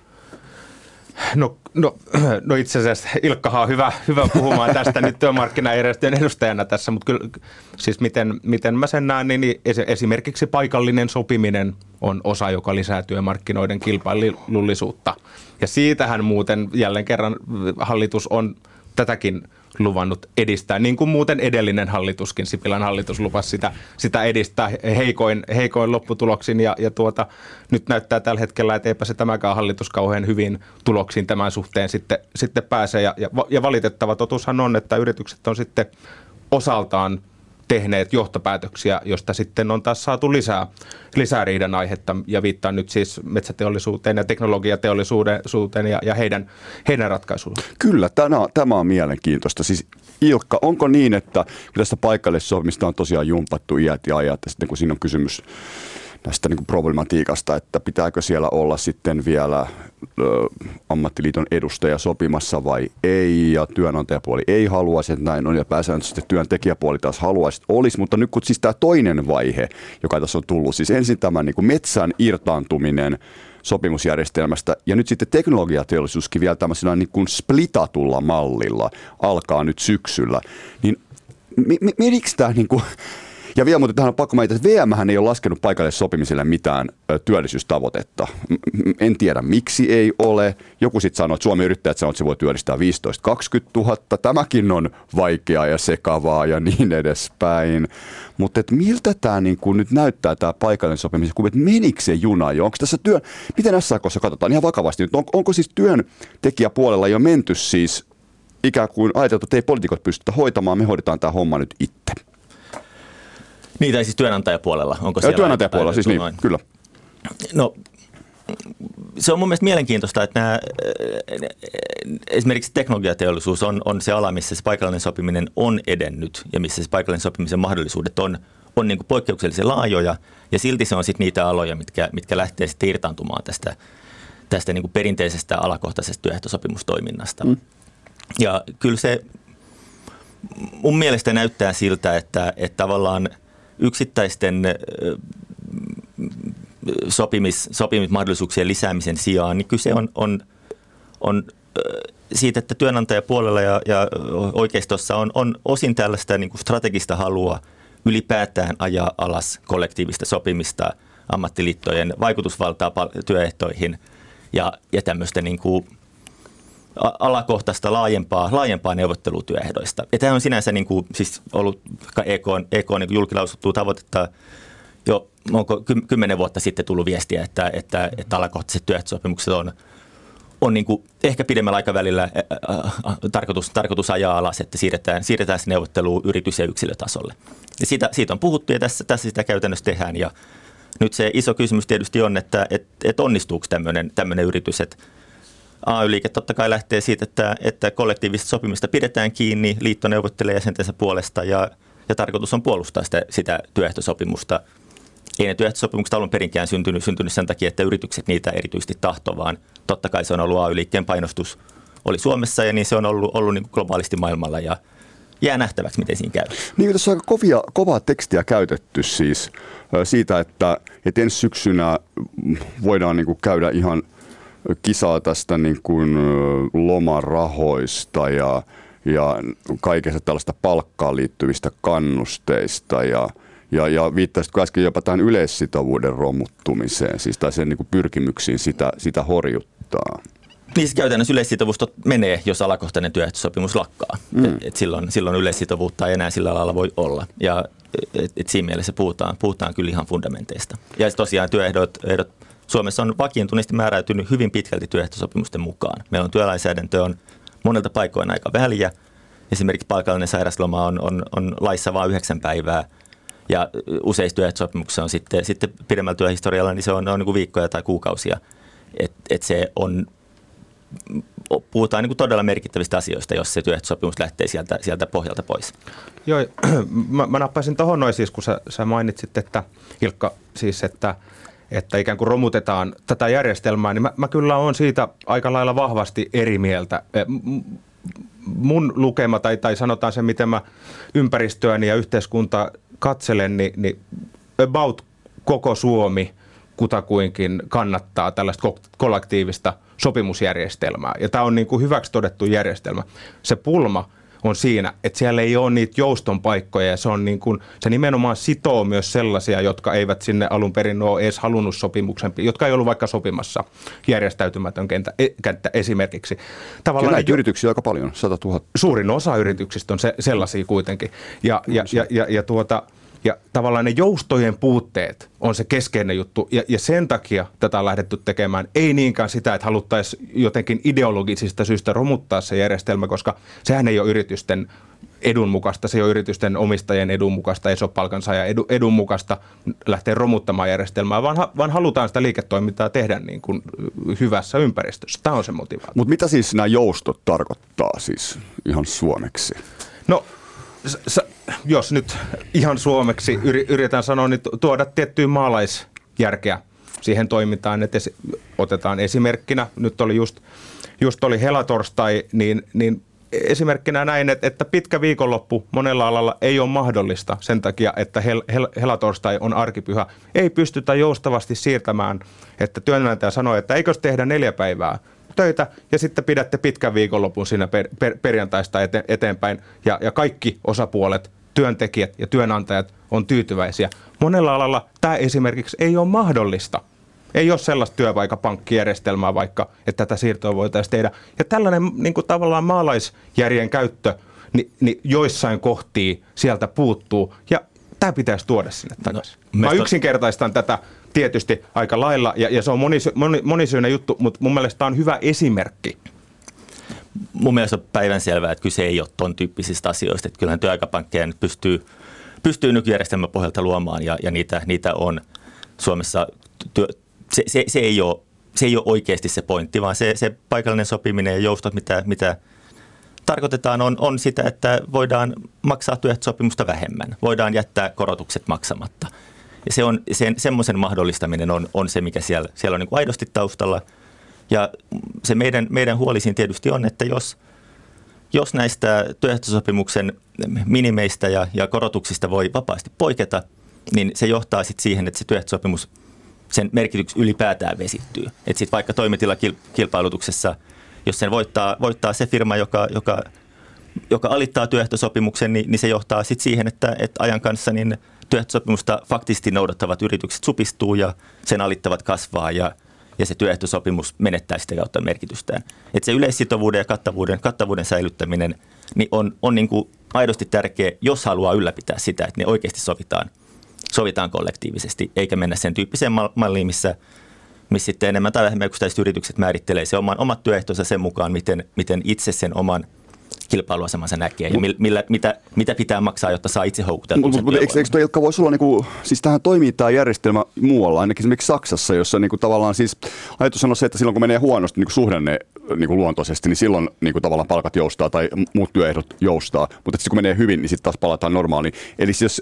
No, no, no itse asiassa Ilkkahan on hyvä, hyvä puhumaan tästä nyt työmarkkinajärjestöjen edustajana tässä, mutta kyllä siis miten, miten mä sen näen, niin esimerkiksi paikallinen sopiminen on osa, joka lisää työmarkkinoiden kilpailullisuutta. Ja siitähän muuten jälleen kerran hallitus on tätäkin luvannut edistää, niin kuin muuten edellinen hallituskin, Sipilän hallitus lupasi sitä, sitä edistää heikoin, heikoin lopputuloksin ja, ja tuota, nyt näyttää tällä hetkellä, että eipä se tämäkään hallitus kauhean hyvin tuloksiin tämän suhteen sitten, sitten pääsee ja, ja, ja valitettava totuushan on, että yritykset on sitten osaltaan tehneet johtopäätöksiä, josta sitten on taas saatu lisää, lisää riidan aihetta ja viittaan nyt siis metsäteollisuuteen ja teknologiateollisuuteen ja, ja heidän, heidän ratkaisuilleen. Kyllä, tämä, tämä on mielenkiintoista. Siis Ilkka, onko niin, että kun tässä paikallissohjelmista on tosiaan jumpattu iät ja ajat, ja sitten kun siinä on kysymys tästä niin kuin problematiikasta, että pitääkö siellä olla sitten vielä ö, ammattiliiton edustaja sopimassa vai ei, ja työnantajapuoli ei haluaisi, että näin on, ja pääsääntöisesti työntekijäpuoli taas haluaisi, että olisi, mutta nyt kun siis tämä toinen vaihe, joka tässä on tullut, siis ensin tämä niin kuin metsän irtaantuminen sopimusjärjestelmästä, ja nyt sitten teknologiateollisuuskin vielä tämmöisellä niin kuin splitatulla mallilla alkaa nyt syksyllä, niin miksi tämä niin kuin, ja vielä muuten tähän on pakko mainita, että VM ei ole laskenut paikalle sopimiselle mitään työllisyystavoitetta. En tiedä miksi ei ole. Joku sitten sanoo, että Suomen yrittäjät sanoo, että se voi työllistää 15-20 000. Tämäkin on vaikeaa ja sekavaa ja niin edespäin. Mutta miltä tämä niinku nyt näyttää tämä paikallinen sopimisen kuva, että menikö se juna jo? Onko tässä työ, miten SAKssa katsotaan ihan vakavasti nyt, on, onko siis työntekijäpuolella jo menty siis ikään kuin ajateltu, että ei poliitikot pystytä hoitamaan, me hoidetaan tämä homma nyt itse? Niin, tai siis työnantajapuolella. Onko siellä työnantajapuolella, siis niin, noin? kyllä. No, se on mun mielestä mielenkiintoista, että nämä, esimerkiksi teknologiateollisuus on, on se ala, missä se paikallinen sopiminen on edennyt ja missä se paikallinen sopimisen mahdollisuudet on, on niin kuin poikkeuksellisen laajoja ja silti se on sitten niitä aloja, mitkä, mitkä lähtee sitten irtaantumaan tästä, tästä niin kuin perinteisestä alakohtaisesta työehtosopimustoiminnasta. Mm. Ja kyllä se mun mielestä näyttää siltä, että, että tavallaan – yksittäisten sopimis, sopimismahdollisuuksien lisäämisen sijaan, niin kyse on, on, on siitä, että työnantajapuolella ja, ja oikeistossa on, on osin tällaista niin kuin strategista halua ylipäätään ajaa alas kollektiivista sopimista, ammattiliittojen vaikutusvaltaa työehtoihin ja, ja tämmöistä niin kuin alakohtaista laajempaa, laajempaa neuvottelutyöehdoista. Ja tämä on sinänsä niin kuin, siis ollut EK, EK niin julkilausuttua tavoitetta jo onko kymmenen vuotta sitten tullut viestiä, että, että, että alakohtaiset työehtosopimukset on, on niin kuin ehkä pidemmällä aikavälillä ää, tarkoitus, tarkoitus ajaa alas, että siirretään, siirretään se neuvottelu yritys- ja yksilötasolle. Ja siitä, siitä on puhuttu ja tässä, tässä sitä käytännössä tehdään. Ja nyt se iso kysymys tietysti on, että et, et onnistuuko tämmöinen yritys, että AY-liike totta kai lähtee siitä, että, että kollektiivista sopimista pidetään kiinni, liitto neuvottelee jäsentensä puolesta ja, ja tarkoitus on puolustaa sitä, sitä työehtosopimusta. Ei ne työehtosopimukset alun perinkään syntynyt, syntynyt sen takia, että yritykset niitä erityisesti tahto, vaan totta kai se on ollut AY-liikkeen painostus oli Suomessa ja niin se on ollut, ollut niin globaalisti maailmalla ja jää nähtäväksi, miten siinä käy. Niin, tässä on aika kovia, kovaa tekstiä käytetty siis siitä, että, että ensi syksynä voidaan niin käydä ihan – kisaa tästä niin kuin lomarahoista ja, ja kaikesta tällaista palkkaan liittyvistä kannusteista ja, ja, ja viittasitko äsken jopa tähän yleissitovuuden romuttumiseen, siis tai sen niin kuin pyrkimyksiin sitä, sitä horjuttaa? Niin käytännössä yleissitovuus menee, jos alakohtainen työehtosopimus lakkaa. Mm. Et, et silloin, silloin yleissitovuutta ei enää sillä alalla voi olla. Ja et, et siinä mielessä puhutaan, puhutaan kyllä ihan fundamenteista. Ja tosiaan työehdot ehdot Suomessa on vakiintuneesti määräytynyt hyvin pitkälti työehtosopimusten mukaan. Meillä on työlainsäädäntö on monelta paikoin aika väliä. Esimerkiksi palkallinen sairasloma on, on, on laissa vain yhdeksän päivää ja useissa työehtosopimuksissa on sitten, sitten pidemmällä työhistorialla, niin se on, on niin kuin viikkoja tai kuukausia. Et, et se on, puhutaan niin kuin todella merkittävistä asioista, jos se työehtosopimus lähtee sieltä, sieltä pohjalta pois. Joo, mä, mä nappasin tuohon noin siis, kun sä, sä mainitsit, että Ilkka, siis että – että ikään kuin romutetaan tätä järjestelmää, niin mä, mä kyllä olen siitä aika lailla vahvasti eri mieltä. E, mun lukema, tai, tai sanotaan se, miten mä ympäristöäni ja yhteiskunta katselen, niin, niin about koko Suomi kutakuinkin kannattaa tällaista kollektiivista sopimusjärjestelmää. Ja tämä on niin kuin hyväksi todettu järjestelmä. Se pulma on siinä, että siellä ei ole niitä jouston paikkoja ja se, on niin kuin, se nimenomaan sitoo myös sellaisia, jotka eivät sinne alun perin ole edes halunnut sopimuksen, jotka ei ollut vaikka sopimassa järjestäytymätön kenttä, e, kenttä esimerkiksi. Tavallaan näitä yrityksiä aika paljon, 100 000. Suurin osa yrityksistä on se, sellaisia kuitenkin. Ja, ja, ja, ja, ja tuota, ja tavallaan ne joustojen puutteet on se keskeinen juttu, ja, ja sen takia tätä on lähdetty tekemään. Ei niinkään sitä, että haluttaisiin jotenkin ideologisista syistä romuttaa se järjestelmä, koska sehän ei ole yritysten edun mukaista, se ei ole yritysten omistajien edun mukaista, ei se ole palkansaajan edun, edun mukaista lähteä romuttamaan järjestelmää, vaan, vaan halutaan sitä liiketoimintaa tehdä niin kuin hyvässä ympäristössä. Tämä on se motivaatio. Mutta mitä siis nämä joustot tarkoittaa siis ihan suomeksi? No s- jos nyt ihan suomeksi yritetään sanoa, niin tuoda tiettyä maalaisjärkeä siihen toimintaan, että otetaan esimerkkinä, nyt oli just, just oli helatorstai, niin, niin esimerkkinä näin, että, pitkä viikonloppu monella alalla ei ole mahdollista sen takia, että hel, hel, helatorstai on arkipyhä. Ei pystytä joustavasti siirtämään, että työnantaja sanoo, että eikös tehdä neljä päivää töitä ja sitten pidätte pitkän viikonlopun siinä per, per, perjantaista ete, eteenpäin ja, ja kaikki osapuolet, työntekijät ja työnantajat on tyytyväisiä. Monella alalla tämä esimerkiksi ei ole mahdollista. Ei ole sellaista työpaikapankkijärjestelmää vaikka, että tätä siirtoa voitaisiin tehdä. Ja tällainen niin kuin tavallaan maalaisjärjen käyttö, niin, niin joissain kohtii sieltä puuttuu. Ja tämä pitäisi tuoda sinne no, takaisin. No, Mä yksinkertaistan tätä tietysti aika lailla, ja, ja se on monisy, moni, monisyinen juttu, mutta mun mielestä tämä on hyvä esimerkki. Mun mielestä on päivänselvää, että kyse ei ole ton tyyppisistä asioista, että kyllähän työaikapankkeja nyt pystyy, pystyy nykyjärjestelmän pohjalta luomaan, ja, ja niitä, niitä on Suomessa, työ, se, se, se, ei ole, se ei ole oikeasti se pointti, vaan se, se paikallinen sopiminen ja joustot, mitä, mitä tarkoitetaan, on, on sitä, että voidaan maksaa työehtosopimusta vähemmän, voidaan jättää korotukset maksamatta – ja se on, sen, semmoisen mahdollistaminen on, on se, mikä siellä, siellä on niin aidosti taustalla. Ja se meidän, meidän huolisin tietysti on, että jos, jos näistä työehtosopimuksen minimeistä ja, ja korotuksista voi vapaasti poiketa, niin se johtaa sitten siihen, että se työehtosopimus, sen merkitys ylipäätään vesittyy. Että sitten vaikka toimitilakilpailutuksessa, jos sen voittaa, voittaa se firma, joka, joka, joka alittaa työehtosopimuksen, niin, niin se johtaa sitten siihen, että, että ajan kanssa niin – työehtosopimusta faktisesti noudattavat yritykset supistuu ja sen alittavat kasvaa ja, ja se työehtosopimus menettää sitä kautta merkitystään. Et se yleissitovuuden ja kattavuuden, kattavuuden säilyttäminen niin on, on niin kuin aidosti tärkeä, jos haluaa ylläpitää sitä, että ne oikeasti sovitaan, sovitaan kollektiivisesti, eikä mennä sen tyyppiseen malliin, missä, missä sitten enemmän tai vähemmän yksittäiset yritykset määrittelee se oman, omat työehtonsa sen mukaan, miten, miten itse sen oman – kilpailuasemansa näkee ja millä, mitä, mitä pitää maksaa, jotta saa itse houkutella. Mutta mut, eikö, eikö toi Ilkka voisi olla, niinku, siis tähän toimii tämä järjestelmä muualla, ainakin esimerkiksi Saksassa, jossa niinku, tavallaan siis ajatus on se, että silloin kun menee huonosti niinku suhdanne niinku luontoisesti, niin silloin niinku, tavallaan palkat joustaa tai muut työehdot joustaa, mutta sitten kun menee hyvin, niin sitten taas palataan normaaliin. Eli siis,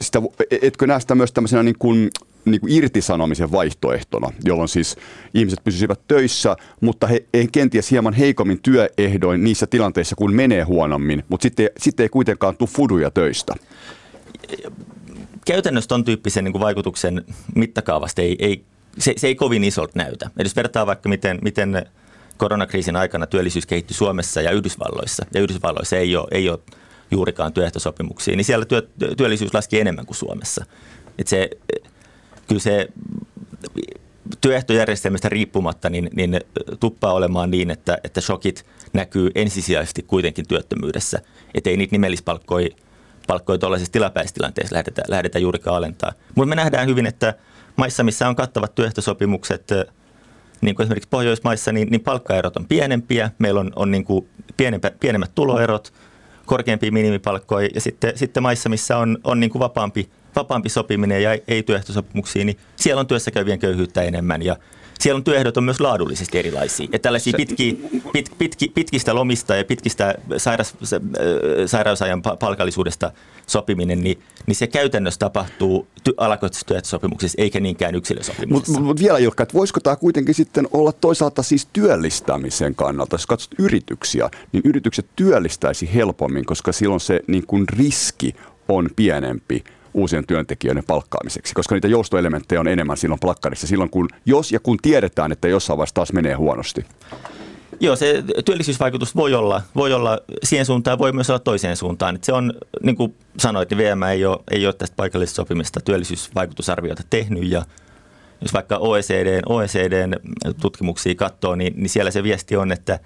sitä, etkö näe sitä myös tämmöisenä niin kuin, niin kuin irtisanomisen vaihtoehtona, jolloin siis ihmiset pysyisivät töissä, mutta he, he kenties hieman heikommin työehdoin niissä tilanteissa, kun menee huonommin, mutta sitten, sitten ei kuitenkaan tule fuduja töistä. Käytännössä ton tyyppisen niin kuin vaikutuksen mittakaavasta ei, ei, se, se ei kovin isolta näytä. Eli jos vertaa vaikka miten, miten koronakriisin aikana työllisyys kehittyi Suomessa ja Yhdysvalloissa, ja Yhdysvalloissa ei ole, ei ole juurikaan työehtosopimuksia, niin siellä työ, työllisyys laski enemmän kuin Suomessa. Et se, kyllä se työehtojärjestelmästä riippumatta niin, niin tuppaa olemaan niin, että, että shokit näkyy ensisijaisesti kuitenkin työttömyydessä. Että ei niitä nimellispalkkoja palkkoja tuollaisessa tilapäistilanteessa lähdetä, lähdetä juurikaan alentaa. Mutta me nähdään hyvin, että maissa, missä on kattavat työehtosopimukset, niin kuin esimerkiksi Pohjoismaissa, niin, niin palkkaerot on pienempiä, meillä on, on niin kuin pienempä, pienemmät tuloerot, korkeampia minimipalkkoja ja sitten, sitten maissa, missä on, on niin kuin vapaampi vapaampi sopiminen ja ei työehtosopimuksia, niin siellä on työssäkäyvien köyhyyttä enemmän ja siellä on työehdot on myös laadullisesti erilaisia. Että tällaisia pitki, pit, pitki, pitkistä lomista ja pitkistä sairas, sairausajan palkallisuudesta sopiminen, niin, niin se käytännössä tapahtuu ty, alakohtaisessa työehtosopimuksessa eikä niinkään yksilösopimuksessa. Mutta mut vielä Jukka, että voisiko tämä kuitenkin sitten olla toisaalta siis työllistämisen kannalta, jos katsot yrityksiä, niin yritykset työllistäisi helpommin, koska silloin se niin kuin riski on pienempi uusien työntekijöiden palkkaamiseksi, koska niitä joustoelementtejä on enemmän silloin plakkarissa, silloin kun, jos ja kun tiedetään, että jossain vaiheessa taas menee huonosti. Joo, se työllisyysvaikutus voi olla, voi olla siihen suuntaan, voi myös olla toiseen suuntaan. Että se on, niin kuin sanoit, niin VM ei ole, ei ole tästä paikallisesta sopimista työllisyysvaikutusarviota tehnyt ja jos vaikka OECDn, OECDn tutkimuksia katsoo, niin, niin siellä se viesti on, että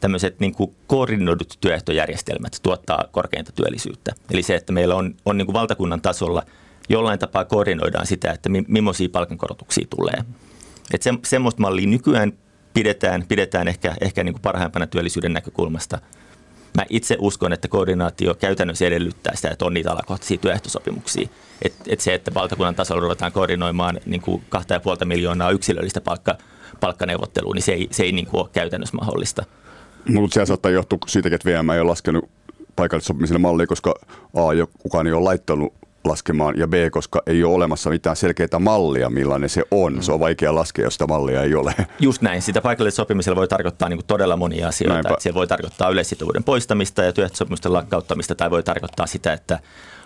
tämmöiset niin kuin koordinoidut työehtojärjestelmät tuottaa korkeinta työllisyyttä. Eli se, että meillä on, on niin kuin valtakunnan tasolla jollain tapaa koordinoidaan sitä, että mi, millaisia palkankorotuksia tulee. Että se, semmoista mallia nykyään pidetään, pidetään ehkä, ehkä niin kuin parhaimpana työllisyyden näkökulmasta. Mä itse uskon, että koordinaatio käytännössä edellyttää sitä, että on niitä alakohtaisia työehtosopimuksia. Et, et se, että valtakunnan tasolla ruvetaan koordinoimaan niin kuin 2,5 miljoonaa yksilöllistä palkka, palkkaneuvottelua, niin se ei, se ei niin kuin ole käytännössä mahdollista. Mutta se saattaa johtua siitäkin, että VM ei ole laskenut paikallissopimiselle mallia, koska A, jo, kukaan ei ole laittanut laskemaan, ja B, koska ei ole olemassa mitään selkeää mallia, millainen se on. Se on vaikea laskea, jos sitä mallia ei ole. Just näin. Sitä paikallisella sopimisella voi tarkoittaa niin kuin todella monia asioita. Se voi tarkoittaa yleissitovuuden poistamista ja työehtosopimusten lakkauttamista, tai voi tarkoittaa sitä, että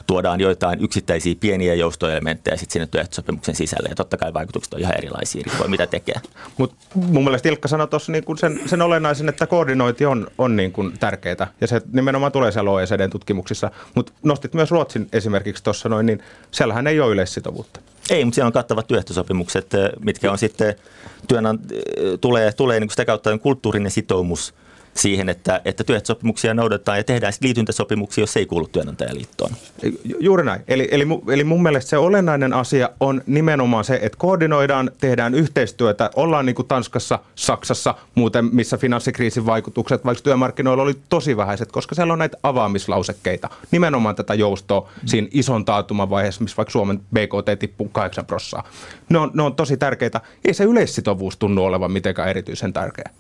tuodaan joitain yksittäisiä pieniä joustoelementtejä sitten sinne työehtosopimuksen sisälle. Ja totta kai vaikutukset on ihan erilaisia, riippuen mitä tekee. Mutta mun mielestä Ilkka sanoi tuossa niin sen, sen olennaisen, että koordinointi on, on niin kuin tärkeää. Ja se nimenomaan tulee siellä OECDn tutkimuksissa. Mutta nostit myös Ruotsin esimerkiksi tuossa noin, niin siellähän ei ole yleissitovuutta. Ei, mutta siellä on kattavat työehtosopimukset, mitkä on sitten työnant- tulee, tulee niin sitä kautta kulttuurinen sitoumus – siihen, että, että työehtosopimuksia noudatetaan ja tehdään liityntäsopimuksia, jos ei kuulu työnantajaliittoon. Juuri näin. Eli, eli, eli mun mielestä se olennainen asia on nimenomaan se, että koordinoidaan, tehdään yhteistyötä, ollaan niin kuin Tanskassa, Saksassa, muuten missä finanssikriisin vaikutukset vaikka työmarkkinoilla oli tosi vähäiset, koska siellä on näitä avaamislausekkeita. Nimenomaan tätä joustoa mm. siinä ison taatuman vaiheessa, missä vaikka Suomen BKT tippuu 8 prossaa. Ne on, ne on tosi tärkeitä. Ei se yleissitovuus tunnu olevan mitenkään erityisen tärkeä.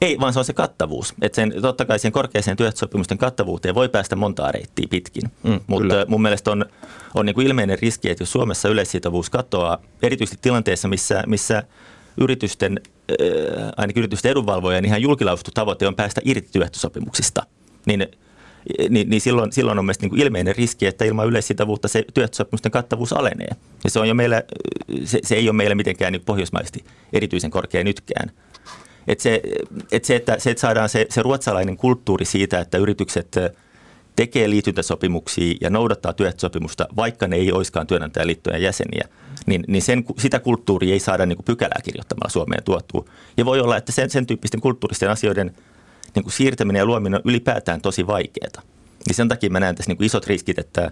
Ei, vaan se on se kattavuus. Että sen, totta kai siihen korkeaseen työehtosopimusten kattavuuteen voi päästä montaa reittiä pitkin. Mm, Mutta kyllä. mun mielestä on, on niin kuin ilmeinen riski, että jos Suomessa yleissitovuus katoaa, erityisesti tilanteessa, missä, missä yritysten, äh, ainakin yritysten edunvalvojen ihan julkilausuttu tavoite on päästä irti työehtosopimuksista, niin niin, niin silloin, silloin on mielestäni niin ilmeinen riski, että ilman yleissitovuutta se työehtosopimusten kattavuus alenee. Ja se, on jo meillä, se, se ei ole meillä mitenkään niin pohjoismaisesti erityisen korkea nytkään. Et se, et se, että, se, että saadaan se, se ruotsalainen kulttuuri siitä, että yritykset tekee liityntäsopimuksia ja noudattaa työehtosopimusta, vaikka ne ei olisikaan työnantajaliittojen jäseniä, niin, niin sen, sitä kulttuuria ei saada niin pykälää kirjoittamalla Suomeen tuottua. Ja voi olla, että sen, sen tyyppisten kulttuuristen asioiden niin kuin siirtäminen ja luominen on ylipäätään tosi vaikeaa. Niin sen takia mä näen tässä niin kuin isot riskit, että,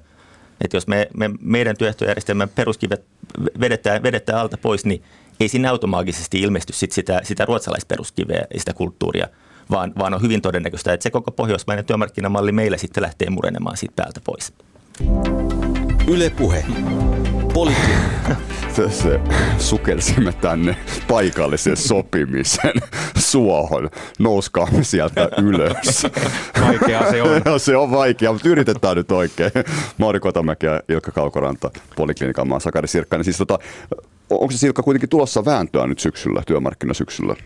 että jos me, me, meidän työehtojärjestelmän peruskivet vedetään, vedetään alta pois, niin ei siinä automaattisesti ilmesty sit sitä, sitä ruotsalaisperuskiveä ja sitä kulttuuria, vaan, vaan on hyvin todennäköistä, että se koko pohjoismainen työmarkkinamalli meillä sitten lähtee murenemaan siitä päältä pois. Ylepuhe. Poliittinen. Se sukelsimme tänne paikallisen sopimisen suohon. Nouskaamme sieltä ylös. Vaikea se on. se on vaikea, mutta yritetään nyt oikein. Mauri Kotamäki ja Ilkka Kaukoranta, Poliklinikan maa Sakari Sirkkainen. Siis tota, onko se Silkka kuitenkin tulossa vääntöä nyt syksyllä, työmarkkinasyksyllä?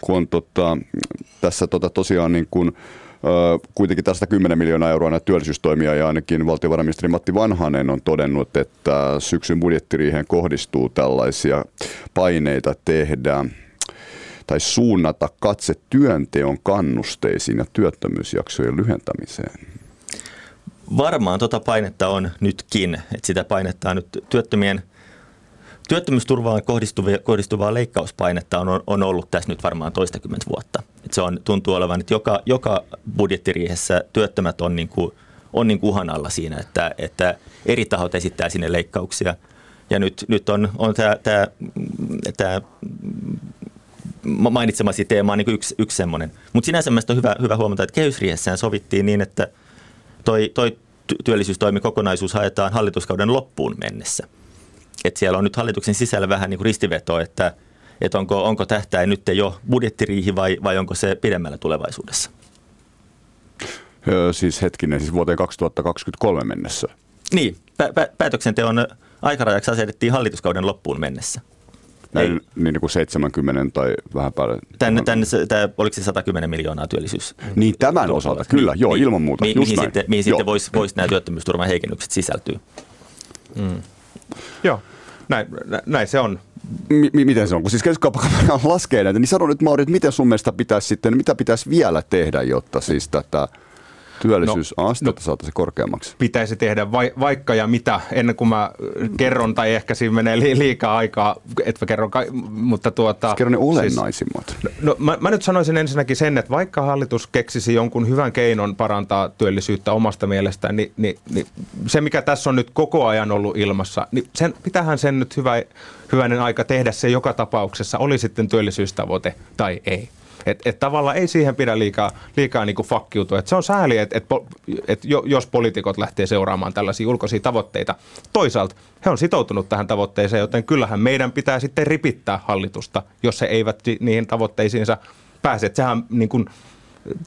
Kun on tota, tässä tota, tosiaan niin kuin, kuitenkin tästä 10 miljoonaa euroa näitä työllisyystoimia ja ainakin valtiovarainministeri Matti Vanhanen on todennut, että syksyn budjettiriiheen kohdistuu tällaisia paineita tehdä tai suunnata katse työnteon kannusteisiin ja työttömyysjaksojen lyhentämiseen. Varmaan tuota painetta on nytkin, että sitä painetta on nyt työttömien – Työttömyysturvaan kohdistuvaa, kohdistuvaa leikkauspainetta on, on ollut tässä nyt varmaan toistakymmentä vuotta. Et se on, tuntuu olevan, että joka, joka budjettiriihessä työttömät on, niin kuin, on niin kuin uhan alla siinä, että, että eri tahot esittää sinne leikkauksia. Ja nyt, nyt on, on tämä, tämä, tämä mainitsemasi teema on niin yksi, yksi semmoinen. Mutta sinänsä on hyvä, hyvä huomata, että kehysriihessään sovittiin niin, että toi, toi työllisyystoimi kokonaisuus haetaan hallituskauden loppuun mennessä – että siellä on nyt hallituksen sisällä vähän niin kuin ristiveto, että, että onko, onko tähtäin nyt jo budjettiriihi vai, vai onko se pidemmällä tulevaisuudessa? Öö, siis hetkinen, siis vuoteen 2023 mennessä. Niin, pä- pä- päätöksenteon aikarajaksi asetettiin hallituskauden loppuun mennessä. Näin, Ei. niin kuin 70 tai vähän päälle. Tänne, tänne, tämä, oliko se 110 miljoonaa työllisyys? Niin tämän osalta, kyllä, niin, joo, ilman muuta. Mi, mihin sitten, mihin sitten voisi vois nämä työttömyysturvan heikennykset sisältyä? Mm. Joo, näin, näin se on. M- miten se on? Kun siis keskuskauppakamera laskee näitä, niin sano nyt Mauri, että miten sun mielestä pitäisi sitten, mitä pitäisi vielä tehdä, jotta siis tätä työllisyysastetta no, no, saataisiin korkeammaksi? Pitäisi tehdä vai, vaikka ja mitä, ennen kuin mä kerron, tai ehkä siinä menee li, liikaa aikaa, että mä kerron, mutta tuota... Kerron ne olennaisimmat. Siis, no, mä, mä nyt sanoisin ensinnäkin sen, että vaikka hallitus keksisi jonkun hyvän keinon parantaa työllisyyttä omasta mielestään, niin, niin, niin se mikä tässä on nyt koko ajan ollut ilmassa, niin sen, pitähän sen nyt hyvä, hyvänen aika tehdä se joka tapauksessa, oli sitten työllisyystavoite tai ei. Että et tavallaan ei siihen pidä liikaa, liikaa niin fakkiutua. Et se on sääli, että et, et jos poliitikot lähtee seuraamaan tällaisia ulkoisia tavoitteita. Toisaalta he on sitoutunut tähän tavoitteeseen, joten kyllähän meidän pitää sitten ripittää hallitusta, jos he eivät niihin tavoitteisiinsa pääse. Et sehän niin kuin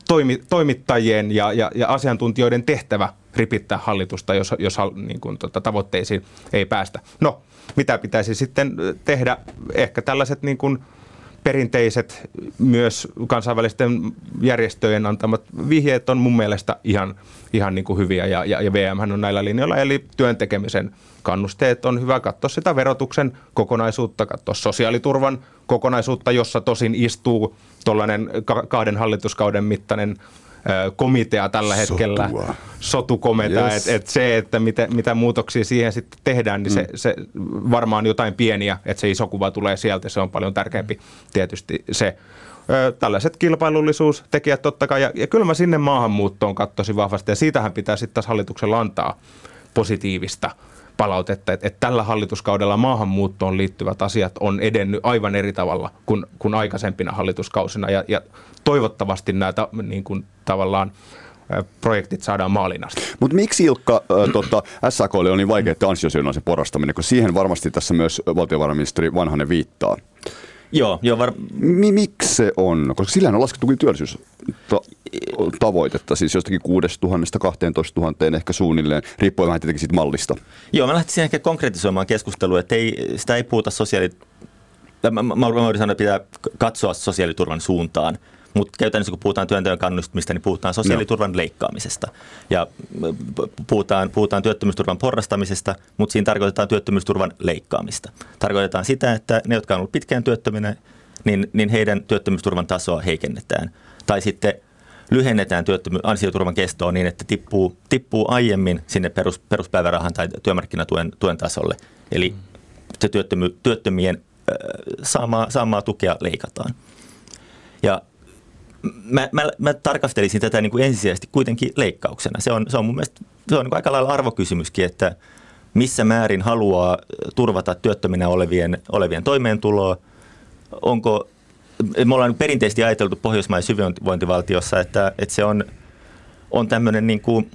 toimi, toimittajien ja, ja, ja asiantuntijoiden tehtävä ripittää hallitusta, jos, jos niin kuin, tota, tavoitteisiin ei päästä. No, mitä pitäisi sitten tehdä? Ehkä tällaiset niin kuin, perinteiset myös kansainvälisten järjestöjen antamat vihjeet on mun mielestä ihan, ihan niin kuin hyviä ja, ja, ja VM on näillä linjoilla. Eli työn tekemisen kannusteet on hyvä katsoa sitä verotuksen kokonaisuutta, katsoa sosiaaliturvan kokonaisuutta, jossa tosin istuu tuollainen kahden hallituskauden mittainen komitea tällä hetkellä, Sotua. sotukomitea, yes. että et se, että mitä, mitä muutoksia siihen sitten tehdään, niin mm. se, se varmaan jotain pieniä, että se iso kuva tulee sieltä, se on paljon tärkeämpi tietysti se. Tällaiset kilpailullisuustekijät totta kai, ja, ja kyllä mä sinne maahanmuuttoon katsoisin vahvasti, ja siitähän pitää sitten taas hallituksen antaa positiivista palautetta, että, että tällä hallituskaudella maahanmuuttoon liittyvät asiat on edennyt aivan eri tavalla kuin, kuin aikaisempina hallituskausina ja, ja toivottavasti näitä niin kuin, tavallaan projektit saadaan maaliin asti. Mutta miksi Ilkka, äh, tota, SAK oli niin vaikea, että ansiosidonnaisen porrastaminen, kun siihen varmasti tässä myös valtiovarainministeri Vanhanen viittaa. Joo, joo var... Mi- miksi se on? Koska sillä on laskettu työllisyystavoitetta, siis jostakin 6 000 12 000 ehkä suunnilleen, riippuen vähän tietenkin siitä mallista. Joo, mä lähtisin ehkä konkretisoimaan keskustelua, että ei, sitä ei puhuta sosiaali... Mä, mä, mä sanoa, että pitää katsoa sosiaaliturvan suuntaan. Mutta käytännössä kun puhutaan työnteon kannustamista, niin puhutaan sosiaaliturvan no. leikkaamisesta. Ja puhutaan, puhutaan työttömyysturvan porrastamisesta, mutta siinä tarkoitetaan työttömyysturvan leikkaamista. Tarkoitetaan sitä, että ne, jotka on ollut pitkään työttöminä, niin, niin heidän työttömyysturvan tasoa heikennetään. Tai sitten lyhennetään työttömy- ansioturvan kestoa niin, että tippuu, tippuu aiemmin sinne perus, peruspäivärahan tai työmarkkinatuen tuen tasolle. Eli se työttömy, työttömien äh, saamaa, saamaa tukea leikataan. Ja mä, mä, mä tarkastelisin tätä niin kuin ensisijaisesti kuitenkin leikkauksena. Se on, se on mun mielestä se on niin aika lailla arvokysymyskin, että missä määrin haluaa turvata työttöminä olevien, olevien toimeentuloa. Onko, me ollaan perinteisesti ajateltu Pohjoismaisen hyvinvointivaltiossa, että, että se on, on tämmöinen niin kuin,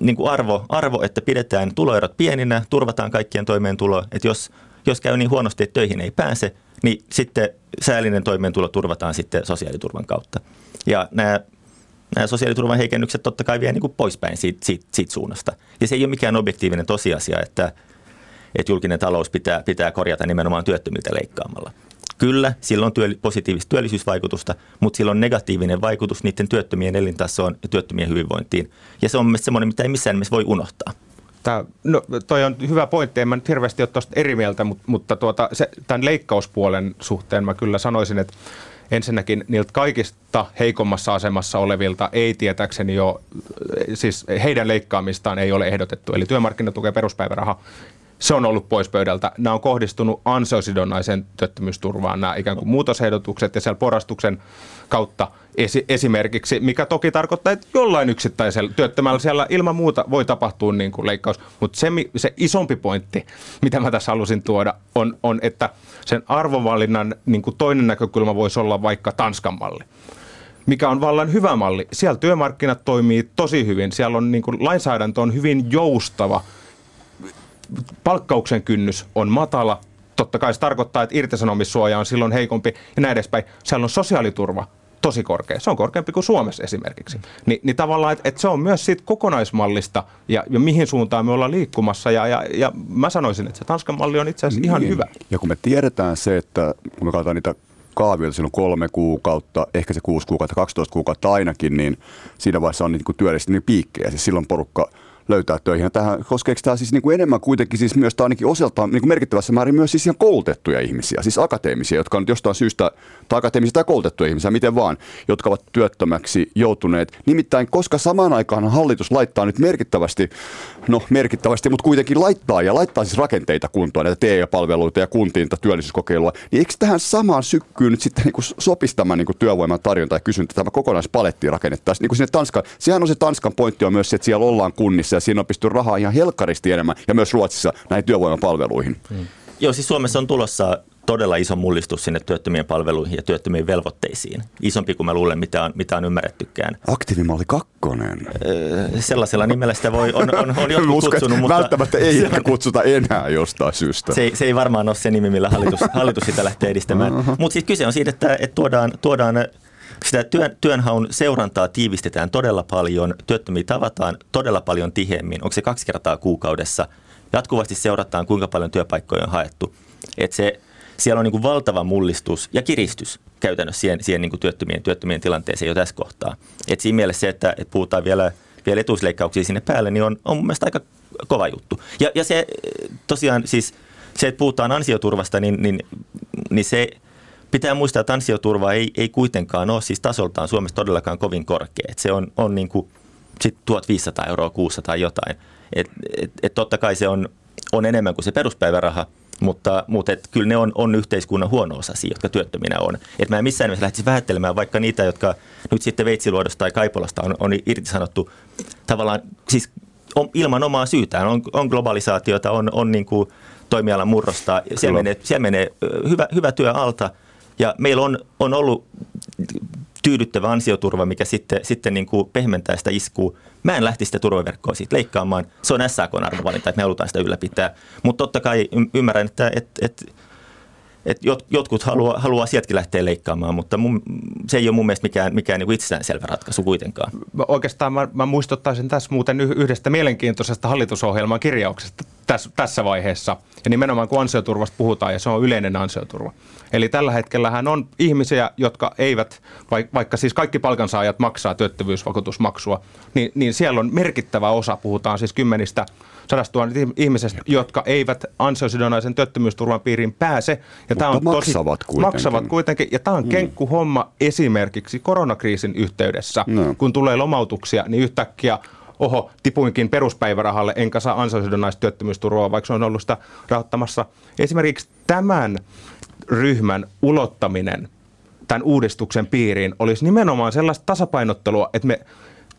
niin kuin arvo, arvo, että pidetään tuloerot pieninä, turvataan kaikkien toimeentulo. Että jos, jos käy niin huonosti, että töihin ei pääse, niin sitten säällinen toimeentulo turvataan sitten sosiaaliturvan kautta. Ja nämä, nämä sosiaaliturvan heikennykset totta kai vie niin kuin poispäin siitä, siitä, siitä suunnasta. Ja se ei ole mikään objektiivinen tosiasia, että, että julkinen talous pitää, pitää korjata nimenomaan työttömiltä leikkaamalla. Kyllä, sillä on työ, positiivista työllisyysvaikutusta, mutta sillä on negatiivinen vaikutus niiden työttömien elintasoon ja työttömien hyvinvointiin. Ja se on mielestäni semmoinen, mitä ei missään nimessä voi unohtaa. Tämä, no, toi on hyvä pointti, en mä nyt hirveästi ole tuosta eri mieltä, mutta, mutta tuota, se, tämän leikkauspuolen suhteen mä kyllä sanoisin, että ensinnäkin niiltä kaikista heikommassa asemassa olevilta ei tietääkseni jo, siis heidän leikkaamistaan ei ole ehdotettu, eli työmarkkinatuke peruspäiväraha se on ollut pois pöydältä. Nämä on kohdistunut ansiosidonnaisen työttömyysturvaan, nämä ikään kuin muutosehdotukset ja siellä porastuksen kautta esi- esimerkiksi, mikä toki tarkoittaa, että jollain yksittäisellä työttömällä siellä ilman muuta voi tapahtua niin kuin leikkaus. Mutta se, se isompi pointti, mitä mä tässä halusin tuoda, on, on että sen arvovalinnan niin kuin toinen näkökulma voisi olla vaikka Tanskan malli mikä on vallan hyvä malli. Siellä työmarkkinat toimii tosi hyvin. Siellä on niin kuin, lainsäädäntö on hyvin joustava – palkkauksen kynnys on matala. Totta kai se tarkoittaa, että irtisanomissuoja on silloin heikompi ja näin edespäin. Siellä on sosiaaliturva tosi korkea. Se on korkeampi kuin Suomessa esimerkiksi. Ni, niin tavallaan, että et se on myös siitä kokonaismallista ja, ja mihin suuntaan me ollaan liikkumassa. Ja, ja, ja mä sanoisin, että se Tanskan malli on itse asiassa niin. ihan hyvä. Ja kun me tiedetään se, että kun me katsotaan niitä kaavioita silloin kolme kuukautta, ehkä se kuusi kuukautta, 12 kuukautta ainakin, niin siinä vaiheessa on niin työllistynyt piikkejä. Siis silloin porukka löytää töihin. Ja tähän, koskeeko tämä siis niin kuin enemmän kuitenkin siis myös, tai ainakin osaltaan niin kuin merkittävässä määrin myös siis ihan koulutettuja ihmisiä, siis akateemisia, jotka on jostain syystä, tai akateemisia tai koulutettuja ihmisiä, miten vaan, jotka ovat työttömäksi joutuneet. Nimittäin, koska samaan aikaan hallitus laittaa nyt merkittävästi, no merkittävästi, mutta kuitenkin laittaa ja laittaa siis rakenteita kuntoon, näitä TE-palveluita ja kuntiin työllisyyskokeilua, niin eikö tähän samaan sykkyyn nyt sitten niin kuin sopisi tämä niin kuin työvoiman tarjonta ja kysyntä, tämä kokonaispaletti rakennettaisiin niin kuin sinne Tanskan. Sehän on se Tanskan pointti on myös se, että siellä ollaan kunnissa ja siinä on pysty rahaa ihan helkkaristi enemmän ja myös Ruotsissa näihin työvoimapalveluihin. Hmm. Joo, siis Suomessa on tulossa todella iso mullistus sinne työttömien palveluihin ja työttömien velvoitteisiin. Isompi kuin mä luulen, mitä on, mitä on ymmärrettykään. Aktiivimalli kakkonen. Öö, sellaisella nimellä sitä voi, on, on, on jotkut Uskon, kutsunut, mutta... Välttämättä ei ehkä kutsuta enää jostain syystä. Se, se ei varmaan ole se nimi, millä hallitus, hallitus sitä lähtee edistämään. Uh-huh. Mutta siis kyse on siitä, että, että tuodaan, tuodaan sitä työn, työnhaun seurantaa tiivistetään todella paljon, työttömiä tavataan todella paljon tiheemmin. Onko se kaksi kertaa kuukaudessa? Jatkuvasti seurataan, kuinka paljon työpaikkoja on haettu. Et se, siellä on niin kuin valtava mullistus ja kiristys käytännössä siihen, siihen niin kuin työttömien, työttömien tilanteeseen jo tässä kohtaa. Et siinä mielessä se, että, että puhutaan vielä, vielä etuusleikkauksia sinne päälle, niin on, on mun mielestä aika kova juttu. Ja, ja se tosiaan siis se, että puhutaan ansioturvasta, niin, niin, niin se – Pitää muistaa, että ansioturva ei, ei kuitenkaan ole siis tasoltaan Suomessa todellakaan kovin korkea. Et se on, on niin kuin sit 1500 euroa kuussa tai jotain. Et, et, et totta kai se on, on enemmän kuin se peruspäiväraha, mutta, mutta et kyllä ne on, on yhteiskunnan huono-osaisia, jotka työttöminä on. Et mä en missään nimessä lähtisi vähättelemään vaikka niitä, jotka nyt sitten Veitsiluodosta tai Kaipolasta on, on irtisanottu tavallaan siis on, ilman omaa syytään. On, on globalisaatiota, on, on niin kuin toimialan murrosta. Siellä menee, siellä menee hyvä, hyvä työ alta – ja meillä on, on ollut tyydyttävä ansioturva, mikä sitten, sitten niin kuin pehmentää sitä iskua. Mä en lähtisi sitä turvaverkkoa siitä leikkaamaan. Se on SAK-arvovalinta, että me halutaan sitä ylläpitää. Mutta totta kai ymmärrän, että et, et, et jotkut haluaa, haluaa sieltäkin lähteä leikkaamaan, mutta mun, se ei ole mun mielestä mikään, mikään niin itsestäänselvä ratkaisu kuitenkaan. Oikeastaan mä, mä muistuttaisin tässä muuten yhdestä mielenkiintoisesta hallitusohjelman kirjauksesta tässä, tässä vaiheessa. Ja nimenomaan kun ansioturvasta puhutaan, ja se on yleinen ansioturva. Eli tällä hetkellähän on ihmisiä, jotka eivät, vaikka siis kaikki palkansaajat maksaa työttömyysvakuutusmaksua, niin, niin siellä on merkittävä osa, puhutaan siis kymmenistä sadasta ihmisestä, jotka eivät ansiosidonnaisen työttömyysturvan piiriin pääse. Ja tämä on maksavat tosi, kuitenkin. Maksavat kuitenkin. Ja tämä on mm. kenkkuhomma esimerkiksi koronakriisin yhteydessä. No. Kun tulee lomautuksia, niin yhtäkkiä oho, tipuinkin peruspäivärahalle, enkä saa ansiosidonnaista työttömyysturvaa, vaikka se on ollut sitä rahoittamassa. Esimerkiksi tämän ryhmän ulottaminen tämän uudistuksen piiriin olisi nimenomaan sellaista tasapainottelua, että me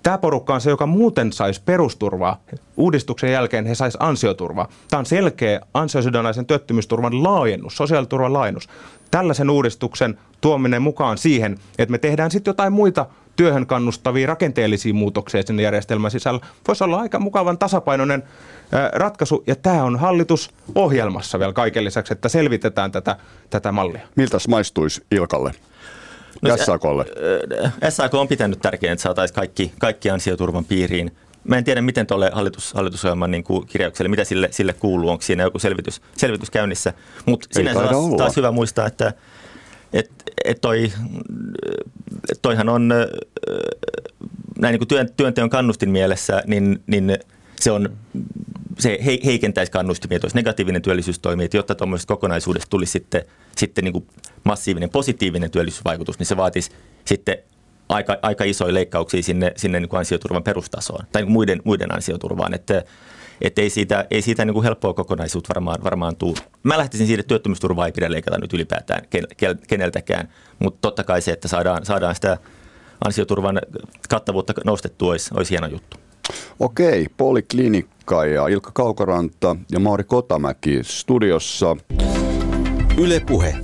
Tämä porukka on se, joka muuten saisi perusturvaa. Uudistuksen jälkeen he saisi ansioturvaa. Tämä on selkeä ansiosidonnaisen työttömyysturvan laajennus, sosiaaliturvan laajennus. Tällaisen uudistuksen tuominen mukaan siihen, että me tehdään sitten jotain muita työhön kannustavia rakenteellisia muutoksia sinne järjestelmän sisällä, voisi olla aika mukavan tasapainoinen ratkaisu. Ja tämä on hallitus ohjelmassa vielä kaiken lisäksi, että selvitetään tätä, tätä mallia. Miltä maistuisi Ilkalle? No, SAKlle? SAK on pitänyt tärkeänä, että saataisiin kaikki, kaikki ansioturvan piiriin. Mä en tiedä, miten tuolle hallitus, hallitusohjelman niin kuin kirjaukselle, mitä sille, sille kuuluu, onko siinä joku selvitys, selvitys käynnissä. Mutta sinänsä on taas hyvä muistaa, että et, et toi, toihan on näin niin kuin työn, työnteon kannustin mielessä, niin, niin se on se heikentäisi kannustimia, olisi negatiivinen työllisyystoimi, että jotta tuommoisesta kokonaisuudesta tulisi sitten, sitten niin kuin massiivinen positiivinen työllisyysvaikutus, niin se vaatisi sitten aika, aika isoja leikkauksia sinne, sinne niin kuin ansioturvan perustasoon tai niin muiden, muiden ansioturvaan, että että ei siitä, ei siitä niin kuin helppoa kokonaisuutta varmaan, varmaan tule. Mä lähtisin siitä, että työttömyysturvaa ei pidä leikata nyt ylipäätään keneltäkään, mutta totta kai se, että saadaan, saadaan sitä ansioturvan kattavuutta nostettua, olisi, olisi hieno juttu. Okei, Poliklinikka ja Ilkka Kaukoranta ja Mauri Kotamäki studiossa. Ylepuhe.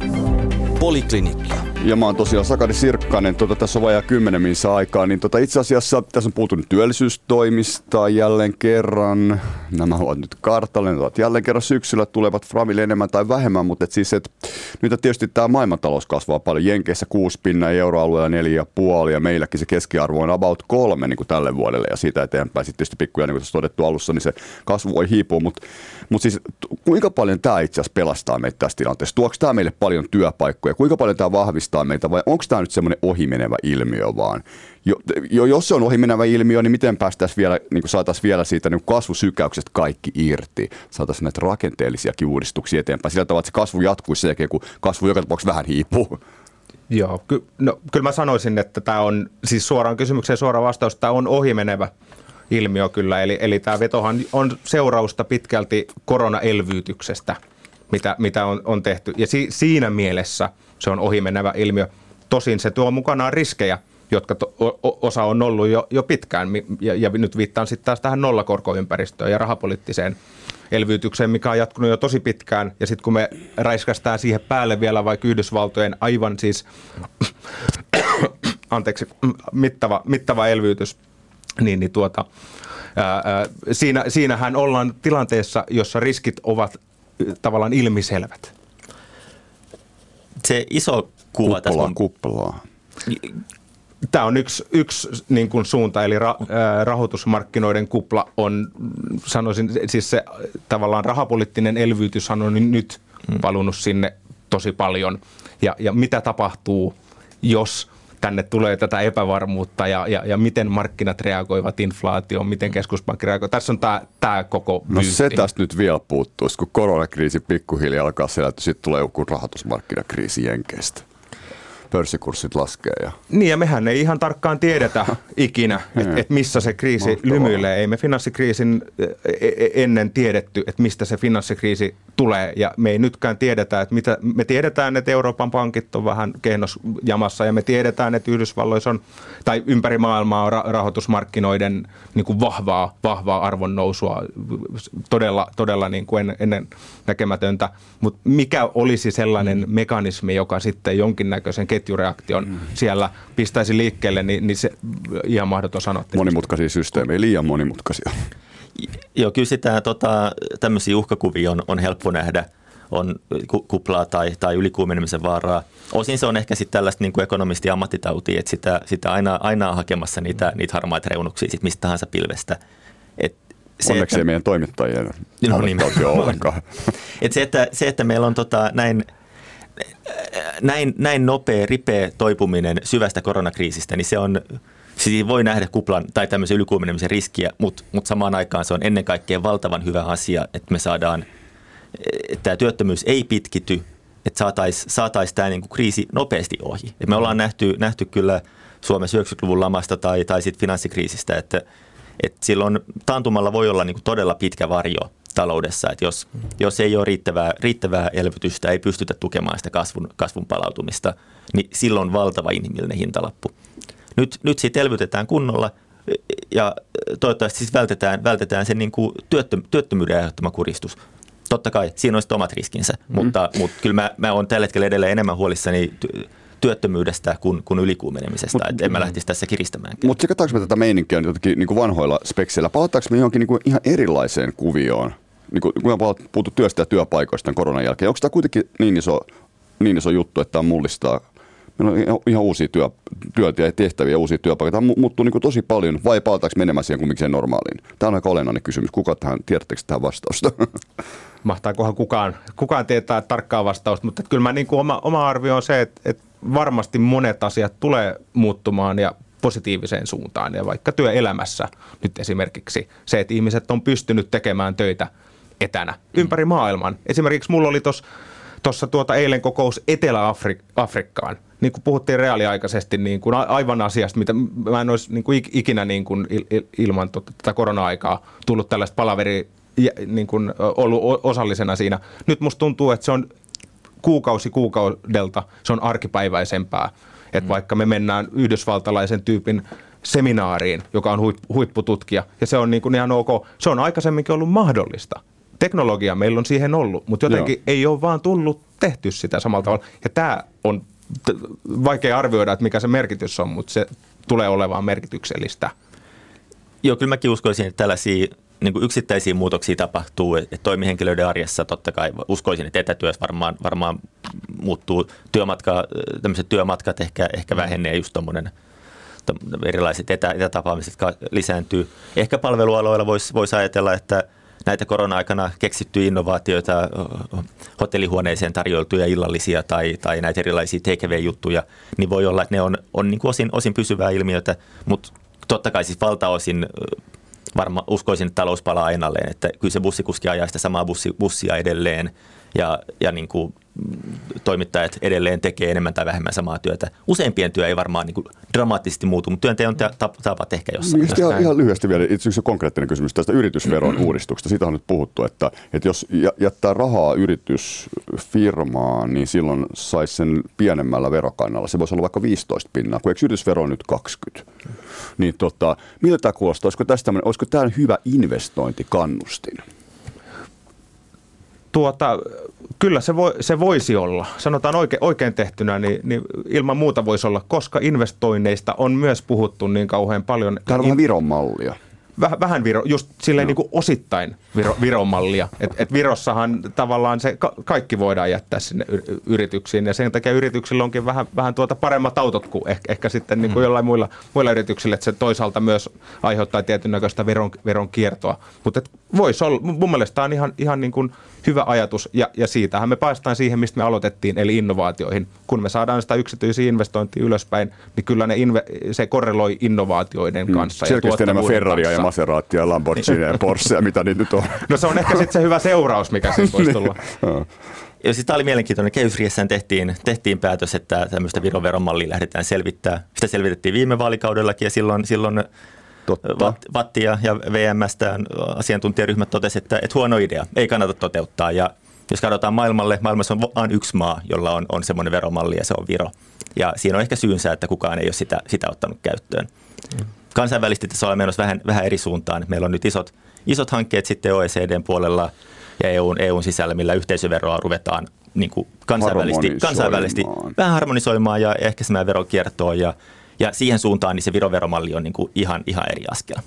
Poliklinikka ja mä oon tosiaan Sakari Sirkkanen, tota, tässä on vajaa kymmenen minsa aikaa, niin tota, itse asiassa tässä on puhuttu nyt työllisyystoimista jälleen kerran. Nämä ovat nyt kartalle, ne ovat jälleen kerran syksyllä tulevat Framille enemmän tai vähemmän, mutta et siis, et, nyt tietysti tämä maailmantalous kasvaa paljon. Jenkeissä 6 pinna, euroalueella 4,5 ja meilläkin se keskiarvo on about kolme niin kuin tälle vuodelle ja siitä eteenpäin sitten tietysti pikkuja, niin kuin todettu alussa, niin se kasvu voi hiipua, mutta mut siis kuinka paljon tämä itse asiassa pelastaa meitä tässä tilanteessa? Tuoksi tämä meille paljon työpaikkoja? Kuinka paljon tämä vahvistaa meitä vai onko tämä nyt semmoinen ohimenevä ilmiö vaan? jo, jo, jos se on ohimenevä ilmiö, niin miten päästäisiin vielä, niin saataisiin vielä siitä niin kasvusykäyksestä kaikki irti, saataisiin näitä rakenteellisia uudistuksia eteenpäin sillä tavalla, että se kasvu jatkuisi sen jälkeen, kun kasvu joka tapauksessa vähän hiipuu. Joo, ky- no, kyllä mä sanoisin, että tämä on, siis suoraan kysymykseen suora vastaus, tämä on ohimenevä ilmiö kyllä, eli, eli tämä vetohan on seurausta pitkälti koronaelvyytyksestä, mitä, mitä on, on tehty, ja si- siinä mielessä se on ohimenevä ilmiö. Tosin se tuo mukanaan riskejä, jotka to, o, osa on ollut jo, jo pitkään, ja, ja nyt viittaan sitten taas tähän nollakorkoympäristöön ja rahapoliittiseen elvytykseen, mikä on jatkunut jo tosi pitkään. Ja sitten kun me räiskästään siihen päälle vielä vaikka Yhdysvaltojen aivan siis, anteeksi, mittava, mittava elvytys, niin, niin tuota, ää, ää, siinä, siinähän ollaan tilanteessa, jossa riskit ovat tavallaan ilmiselvät. Se iso kuva tässä on... Kuppelaa tämä on yksi, yksi niin kuin suunta, eli ra, rahoitusmarkkinoiden kupla on, sanoisin, siis se tavallaan rahapoliittinen elvytys on nyt mm. valunut sinne tosi paljon. Ja, ja mitä tapahtuu, jos tänne tulee tätä epävarmuutta ja, ja, ja miten markkinat reagoivat inflaatioon, miten keskuspankki reagoi. Tässä on tämä, tämä koko No se tästä nyt vielä puuttuisi, kun koronakriisi pikkuhiljaa alkaa selätä, sitten tulee joku rahoitusmarkkinakriisi Jenkeistä pörssikurssit laskee. Ja... Niin ja mehän ei ihan tarkkaan tiedetä ikinä, että et missä se kriisi Mahtavaa. lymyilee. Ei me finanssikriisin e, e, ennen tiedetty, että mistä se finanssikriisi tulee ja me ei nytkään tiedetä, että mitä, me tiedetään, että Euroopan pankit on vähän kehnosjamassa ja me tiedetään, että Yhdysvalloissa on, tai ympäri maailmaa on rahoitusmarkkinoiden niin kuin vahvaa, vahvaa arvonnousua, todella, todella niin kuin ennen, ennen näkemätöntä, mutta mikä olisi sellainen mm. mekanismi, joka sitten jonkinnäköisen ketjureaktion mm. siellä pistäisi liikkeelle, niin, niin se ihan mahdoton sanoa. Monimutkaisia systeemejä, liian monimutkaisia. Joo, kyllä sitä tota, tämmöisiä uhkakuvia on, on helppo nähdä on kuplaa tai, tai ylikuumenemisen vaaraa. Osin se on ehkä sitten tällaista niin ekonomisti ammattitautia, että sitä, sitä aina, aina on hakemassa niitä, niitä harmaita reunuksia sit mistä tahansa pilvestä. Et se, Onneksi että, ei meidän toimittajien no niin, ollenkaan. Et se, että, se, että meillä on tota, näin, näin, näin nopea, ripeä toipuminen syvästä koronakriisistä, niin se on, siis voi nähdä kuplan tai tämmöisen ylikuumenemisen riskiä, mutta, mutta samaan aikaan se on ennen kaikkea valtavan hyvä asia, että me saadaan, että tämä työttömyys ei pitkity, että saataisiin saatais tämä niinku kriisi nopeasti ohi. Et me ollaan nähty, nähty kyllä Suomessa 90-luvun lamasta tai, tai sitten finanssikriisistä, että, että silloin taantumalla voi olla niinku todella pitkä varjo taloudessa, että jos, jos ei ole riittävää, riittävää elvytystä, ei pystytä tukemaan sitä kasvun, kasvun palautumista, niin silloin on valtava inhimillinen hintalappu. Nyt, nyt siitä elvytetään kunnolla ja toivottavasti siis vältetään, vältetään sen niin kuin työttö, työttömyyden aiheuttama kuristus. Totta kai siinä on omat riskinsä, mm. mutta, mutta kyllä mä, mä olen tällä hetkellä edelleen enemmän huolissani työttömyydestä kuin, kuin ylikuumenemisestä. Mut, että en mä lähtisi tässä kiristämään. Mutta sekataanko me tätä meininkiä nyt jotenkin niin kuin vanhoilla spekseillä? Palataanko me johonkin niin kuin ihan erilaiseen kuvioon? Niin kuin, kun me puhuttu työstä ja työpaikoista koronan jälkeen, onko tämä kuitenkin niin iso, niin iso juttu, että tämä mullistaa meillä on ihan uusia työ, työtä ja tehtäviä, uusia työpaikkoja. Tämä muuttuu niin tosi paljon, vai palataanko menemään siihen kumminkin normaaliin? Tämä on aika olennainen kysymys. Kuka tähän, tiedättekö tähän vastausta? Mahtaakohan kukaan, kukaan tietää tarkkaa vastausta, mutta kyllä mä niin kuin oma, oma arvio on se, että, että varmasti monet asiat tulee muuttumaan ja positiiviseen suuntaan. Ja vaikka työelämässä nyt esimerkiksi se, että ihmiset on pystynyt tekemään töitä etänä ympäri maailman. Esimerkiksi mulla oli tuossa tuota eilen kokous Etelä-Afrikkaan niin kuin puhuttiin reaaliaikaisesti niin kuin aivan asiasta, mitä mä en olisi niin kuin ikinä niin kuin ilman tota, tätä korona-aikaa tullut tällaista palaveri niin kuin ollut osallisena siinä. Nyt musta tuntuu, että se on kuukausi kuukaudelta, se on arkipäiväisempää. Että mm. vaikka me mennään yhdysvaltalaisen tyypin seminaariin, joka on huippututkija, ja se on niin kuin ihan ok, se on aikaisemminkin ollut mahdollista. Teknologia meillä on siihen ollut, mutta jotenkin Joo. ei ole vaan tullut tehty sitä samalla tavalla. Ja tämä on vaikea arvioida, että mikä se merkitys on, mutta se tulee olemaan merkityksellistä. Joo, kyllä mäkin uskoisin, että tällaisia niin kuin yksittäisiä muutoksia tapahtuu, että toimihenkilöiden arjessa totta kai uskoisin, että etätyössä varmaan, varmaan muuttuu työmatka, tämmöiset työmatkat ehkä, ehkä mm. vähenee just tuommoinen erilaiset etä, etätapaamiset lisääntyy. Ehkä palvelualoilla voisi vois ajatella, että näitä korona-aikana keksittyjä innovaatioita, hotellihuoneeseen tarjoiltuja illallisia tai, tai näitä erilaisia TKV-juttuja, niin voi olla, että ne on, on niin kuin osin, osin pysyvää ilmiötä, mutta totta kai siis valtaosin varma, uskoisin, että talous palaa ennalleen, että kyllä se bussikuski ajaa sitä samaa bussi, bussia edelleen ja, ja niin kuin toimittajat edelleen tekee enemmän tai vähemmän samaa työtä. Useimpien työ ei varmaan niin kuin dramaattisesti muutu, mutta työnteon tavat ehkä jossain. Niin, ihan, ihan lyhyesti vielä itse asiassa konkreettinen kysymys tästä yritysveron uudistuksesta. Siitä on nyt puhuttu, että, että jos jättää rahaa yritysfirmaan, niin silloin saisi sen pienemmällä verokannalla. Se voisi olla vaikka 15 pinnaa, kun eikö yritysvero on nyt 20? Niin tota, miltä tämä kuulostaa? Olisiko, tästä, olisiko tämä hyvä investointikannustin? Tuota, kyllä se, voi, se voisi olla. Sanotaan oike, oikein tehtynä, niin, niin ilman muuta voisi olla, koska investoinneista on myös puhuttu niin kauhean paljon. Tämä on vähän Viron mallia vähän, vähän Viro, just silleen niin kuin osittain Viro, Viron mallia. Et, et Virossahan tavallaan se ka- kaikki voidaan jättää sinne yrityksiin ja sen takia yrityksillä onkin vähän, vähän tuota paremmat autot kuin ehkä, ehkä sitten niin kuin mm. jollain muilla, muilla yrityksillä, että se toisaalta myös aiheuttaa tietyn näköistä veron, veron kiertoa. Mutta voisi olla, mun mielestä tämä on ihan, ihan niin kuin hyvä ajatus ja, ja siitähän me päästään siihen, mistä me aloitettiin, eli innovaatioihin. Kun me saadaan sitä yksityisiä investointia ylöspäin, niin kyllä ne inve, se korreloi innovaatioiden mm. kanssa. Mm. Selkeästi enemmän Ferraria ja Maseratia ja Lamborghini ja Porsche, mitä niitä nyt on. No se on ehkä sitten se hyvä seuraus, mikä siitä voisi tulla. Ja siis tämä oli mielenkiintoinen. Kehysriessään tehtiin, tehtiin päätös, että tämmöistä Viron veromallia lähdetään selvittää. Sitä selvitettiin viime vaalikaudellakin ja silloin, silloin Totta. Vattia ja VMstä asiantuntijaryhmät totesivat, että, että huono idea, ei kannata toteuttaa. Ja jos katsotaan maailmalle, maailmassa on vain yksi maa, jolla on, on semmoinen veromalli ja se on Viro. Ja siinä on ehkä syynsä, että kukaan ei ole sitä, sitä ottanut käyttöön. Mm. Kansainvälisesti tässä ollaan menossa vähän, vähän eri suuntaan. Meillä on nyt isot, isot hankkeet sitten OECDn puolella ja EUn, EUn sisällä, millä yhteisöveroa ruvetaan niin kuin kansainvälisesti, kansainvälisesti vähän harmonisoimaan ja ehkäisemään verokiertoa ja ja siihen suuntaan niin se viroveromalli on niin kuin ihan, ihan eri askel.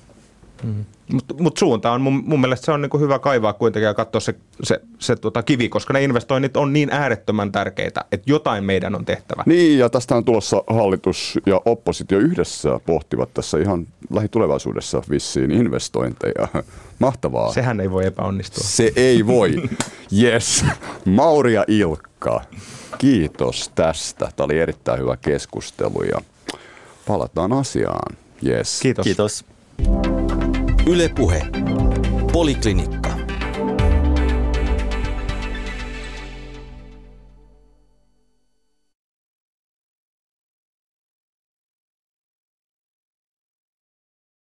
Mm. Mutta mut suunta on, mun, mun mielestä se on niin hyvä kaivaa kuitenkin ja katsoa se, se, se tota kivi, koska ne investoinnit on niin äärettömän tärkeitä, että jotain meidän on tehtävä. Niin, ja tästä on tulossa hallitus ja oppositio yhdessä pohtivat tässä ihan lähitulevaisuudessa vissiin investointeja. Mahtavaa. Sehän ei voi epäonnistua. Se ei voi. Yes. Mauri ja Ilkka, kiitos tästä. Tämä oli erittäin hyvä keskustelu ja palataan asiaan. Yes. Kiitos. Kiitos. Yle Puhe. Poliklinikka.